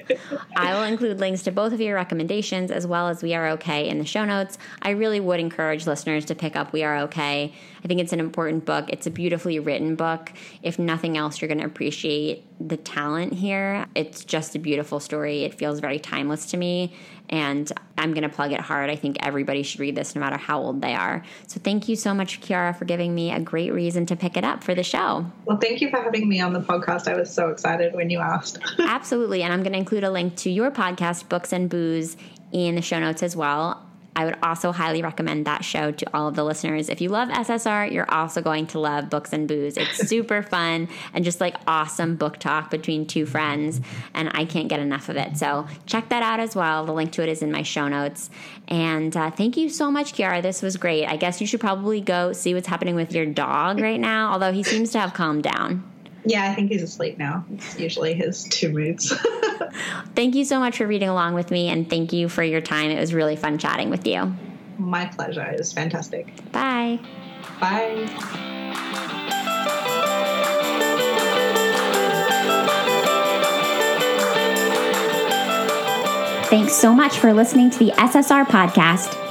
I will include links to both of your recommendations as well as We Are Okay in the show notes. I really would encourage listeners to pick up We Are Okay. I think it's an important book. It's a beautifully written book. If nothing else, you're going to appreciate the talent here. It's just a beautiful story. It feels very timeless to me. And I'm going to plug it hard. I think everybody should read this no matter how old they are. So thank you so much, Chiara, for giving me a great reason to pick it up for the show. Well, thank you for having me on the podcast. I was so excited when you asked. [laughs] Absolutely. And I'm going to include a link to your podcast, Books and Booze, in the show notes as well. I would also highly recommend that show to all of the listeners. If you love SSR, you're also going to love Books and Booze. It's [laughs] super fun and just like awesome book talk between two friends, and I can't get enough of it. So check that out as well. The link to it is in my show notes. And uh, thank you so much, Chiara. This was great. I guess you should probably go see what's happening with your dog right now, although he seems to have calmed down. Yeah, I think he's asleep now. It's usually his two moods. [laughs] thank you so much for reading along with me, and thank you for your time. It was really fun chatting with you. My pleasure. It was fantastic. Bye. Bye. Thanks so much for listening to the SSR podcast.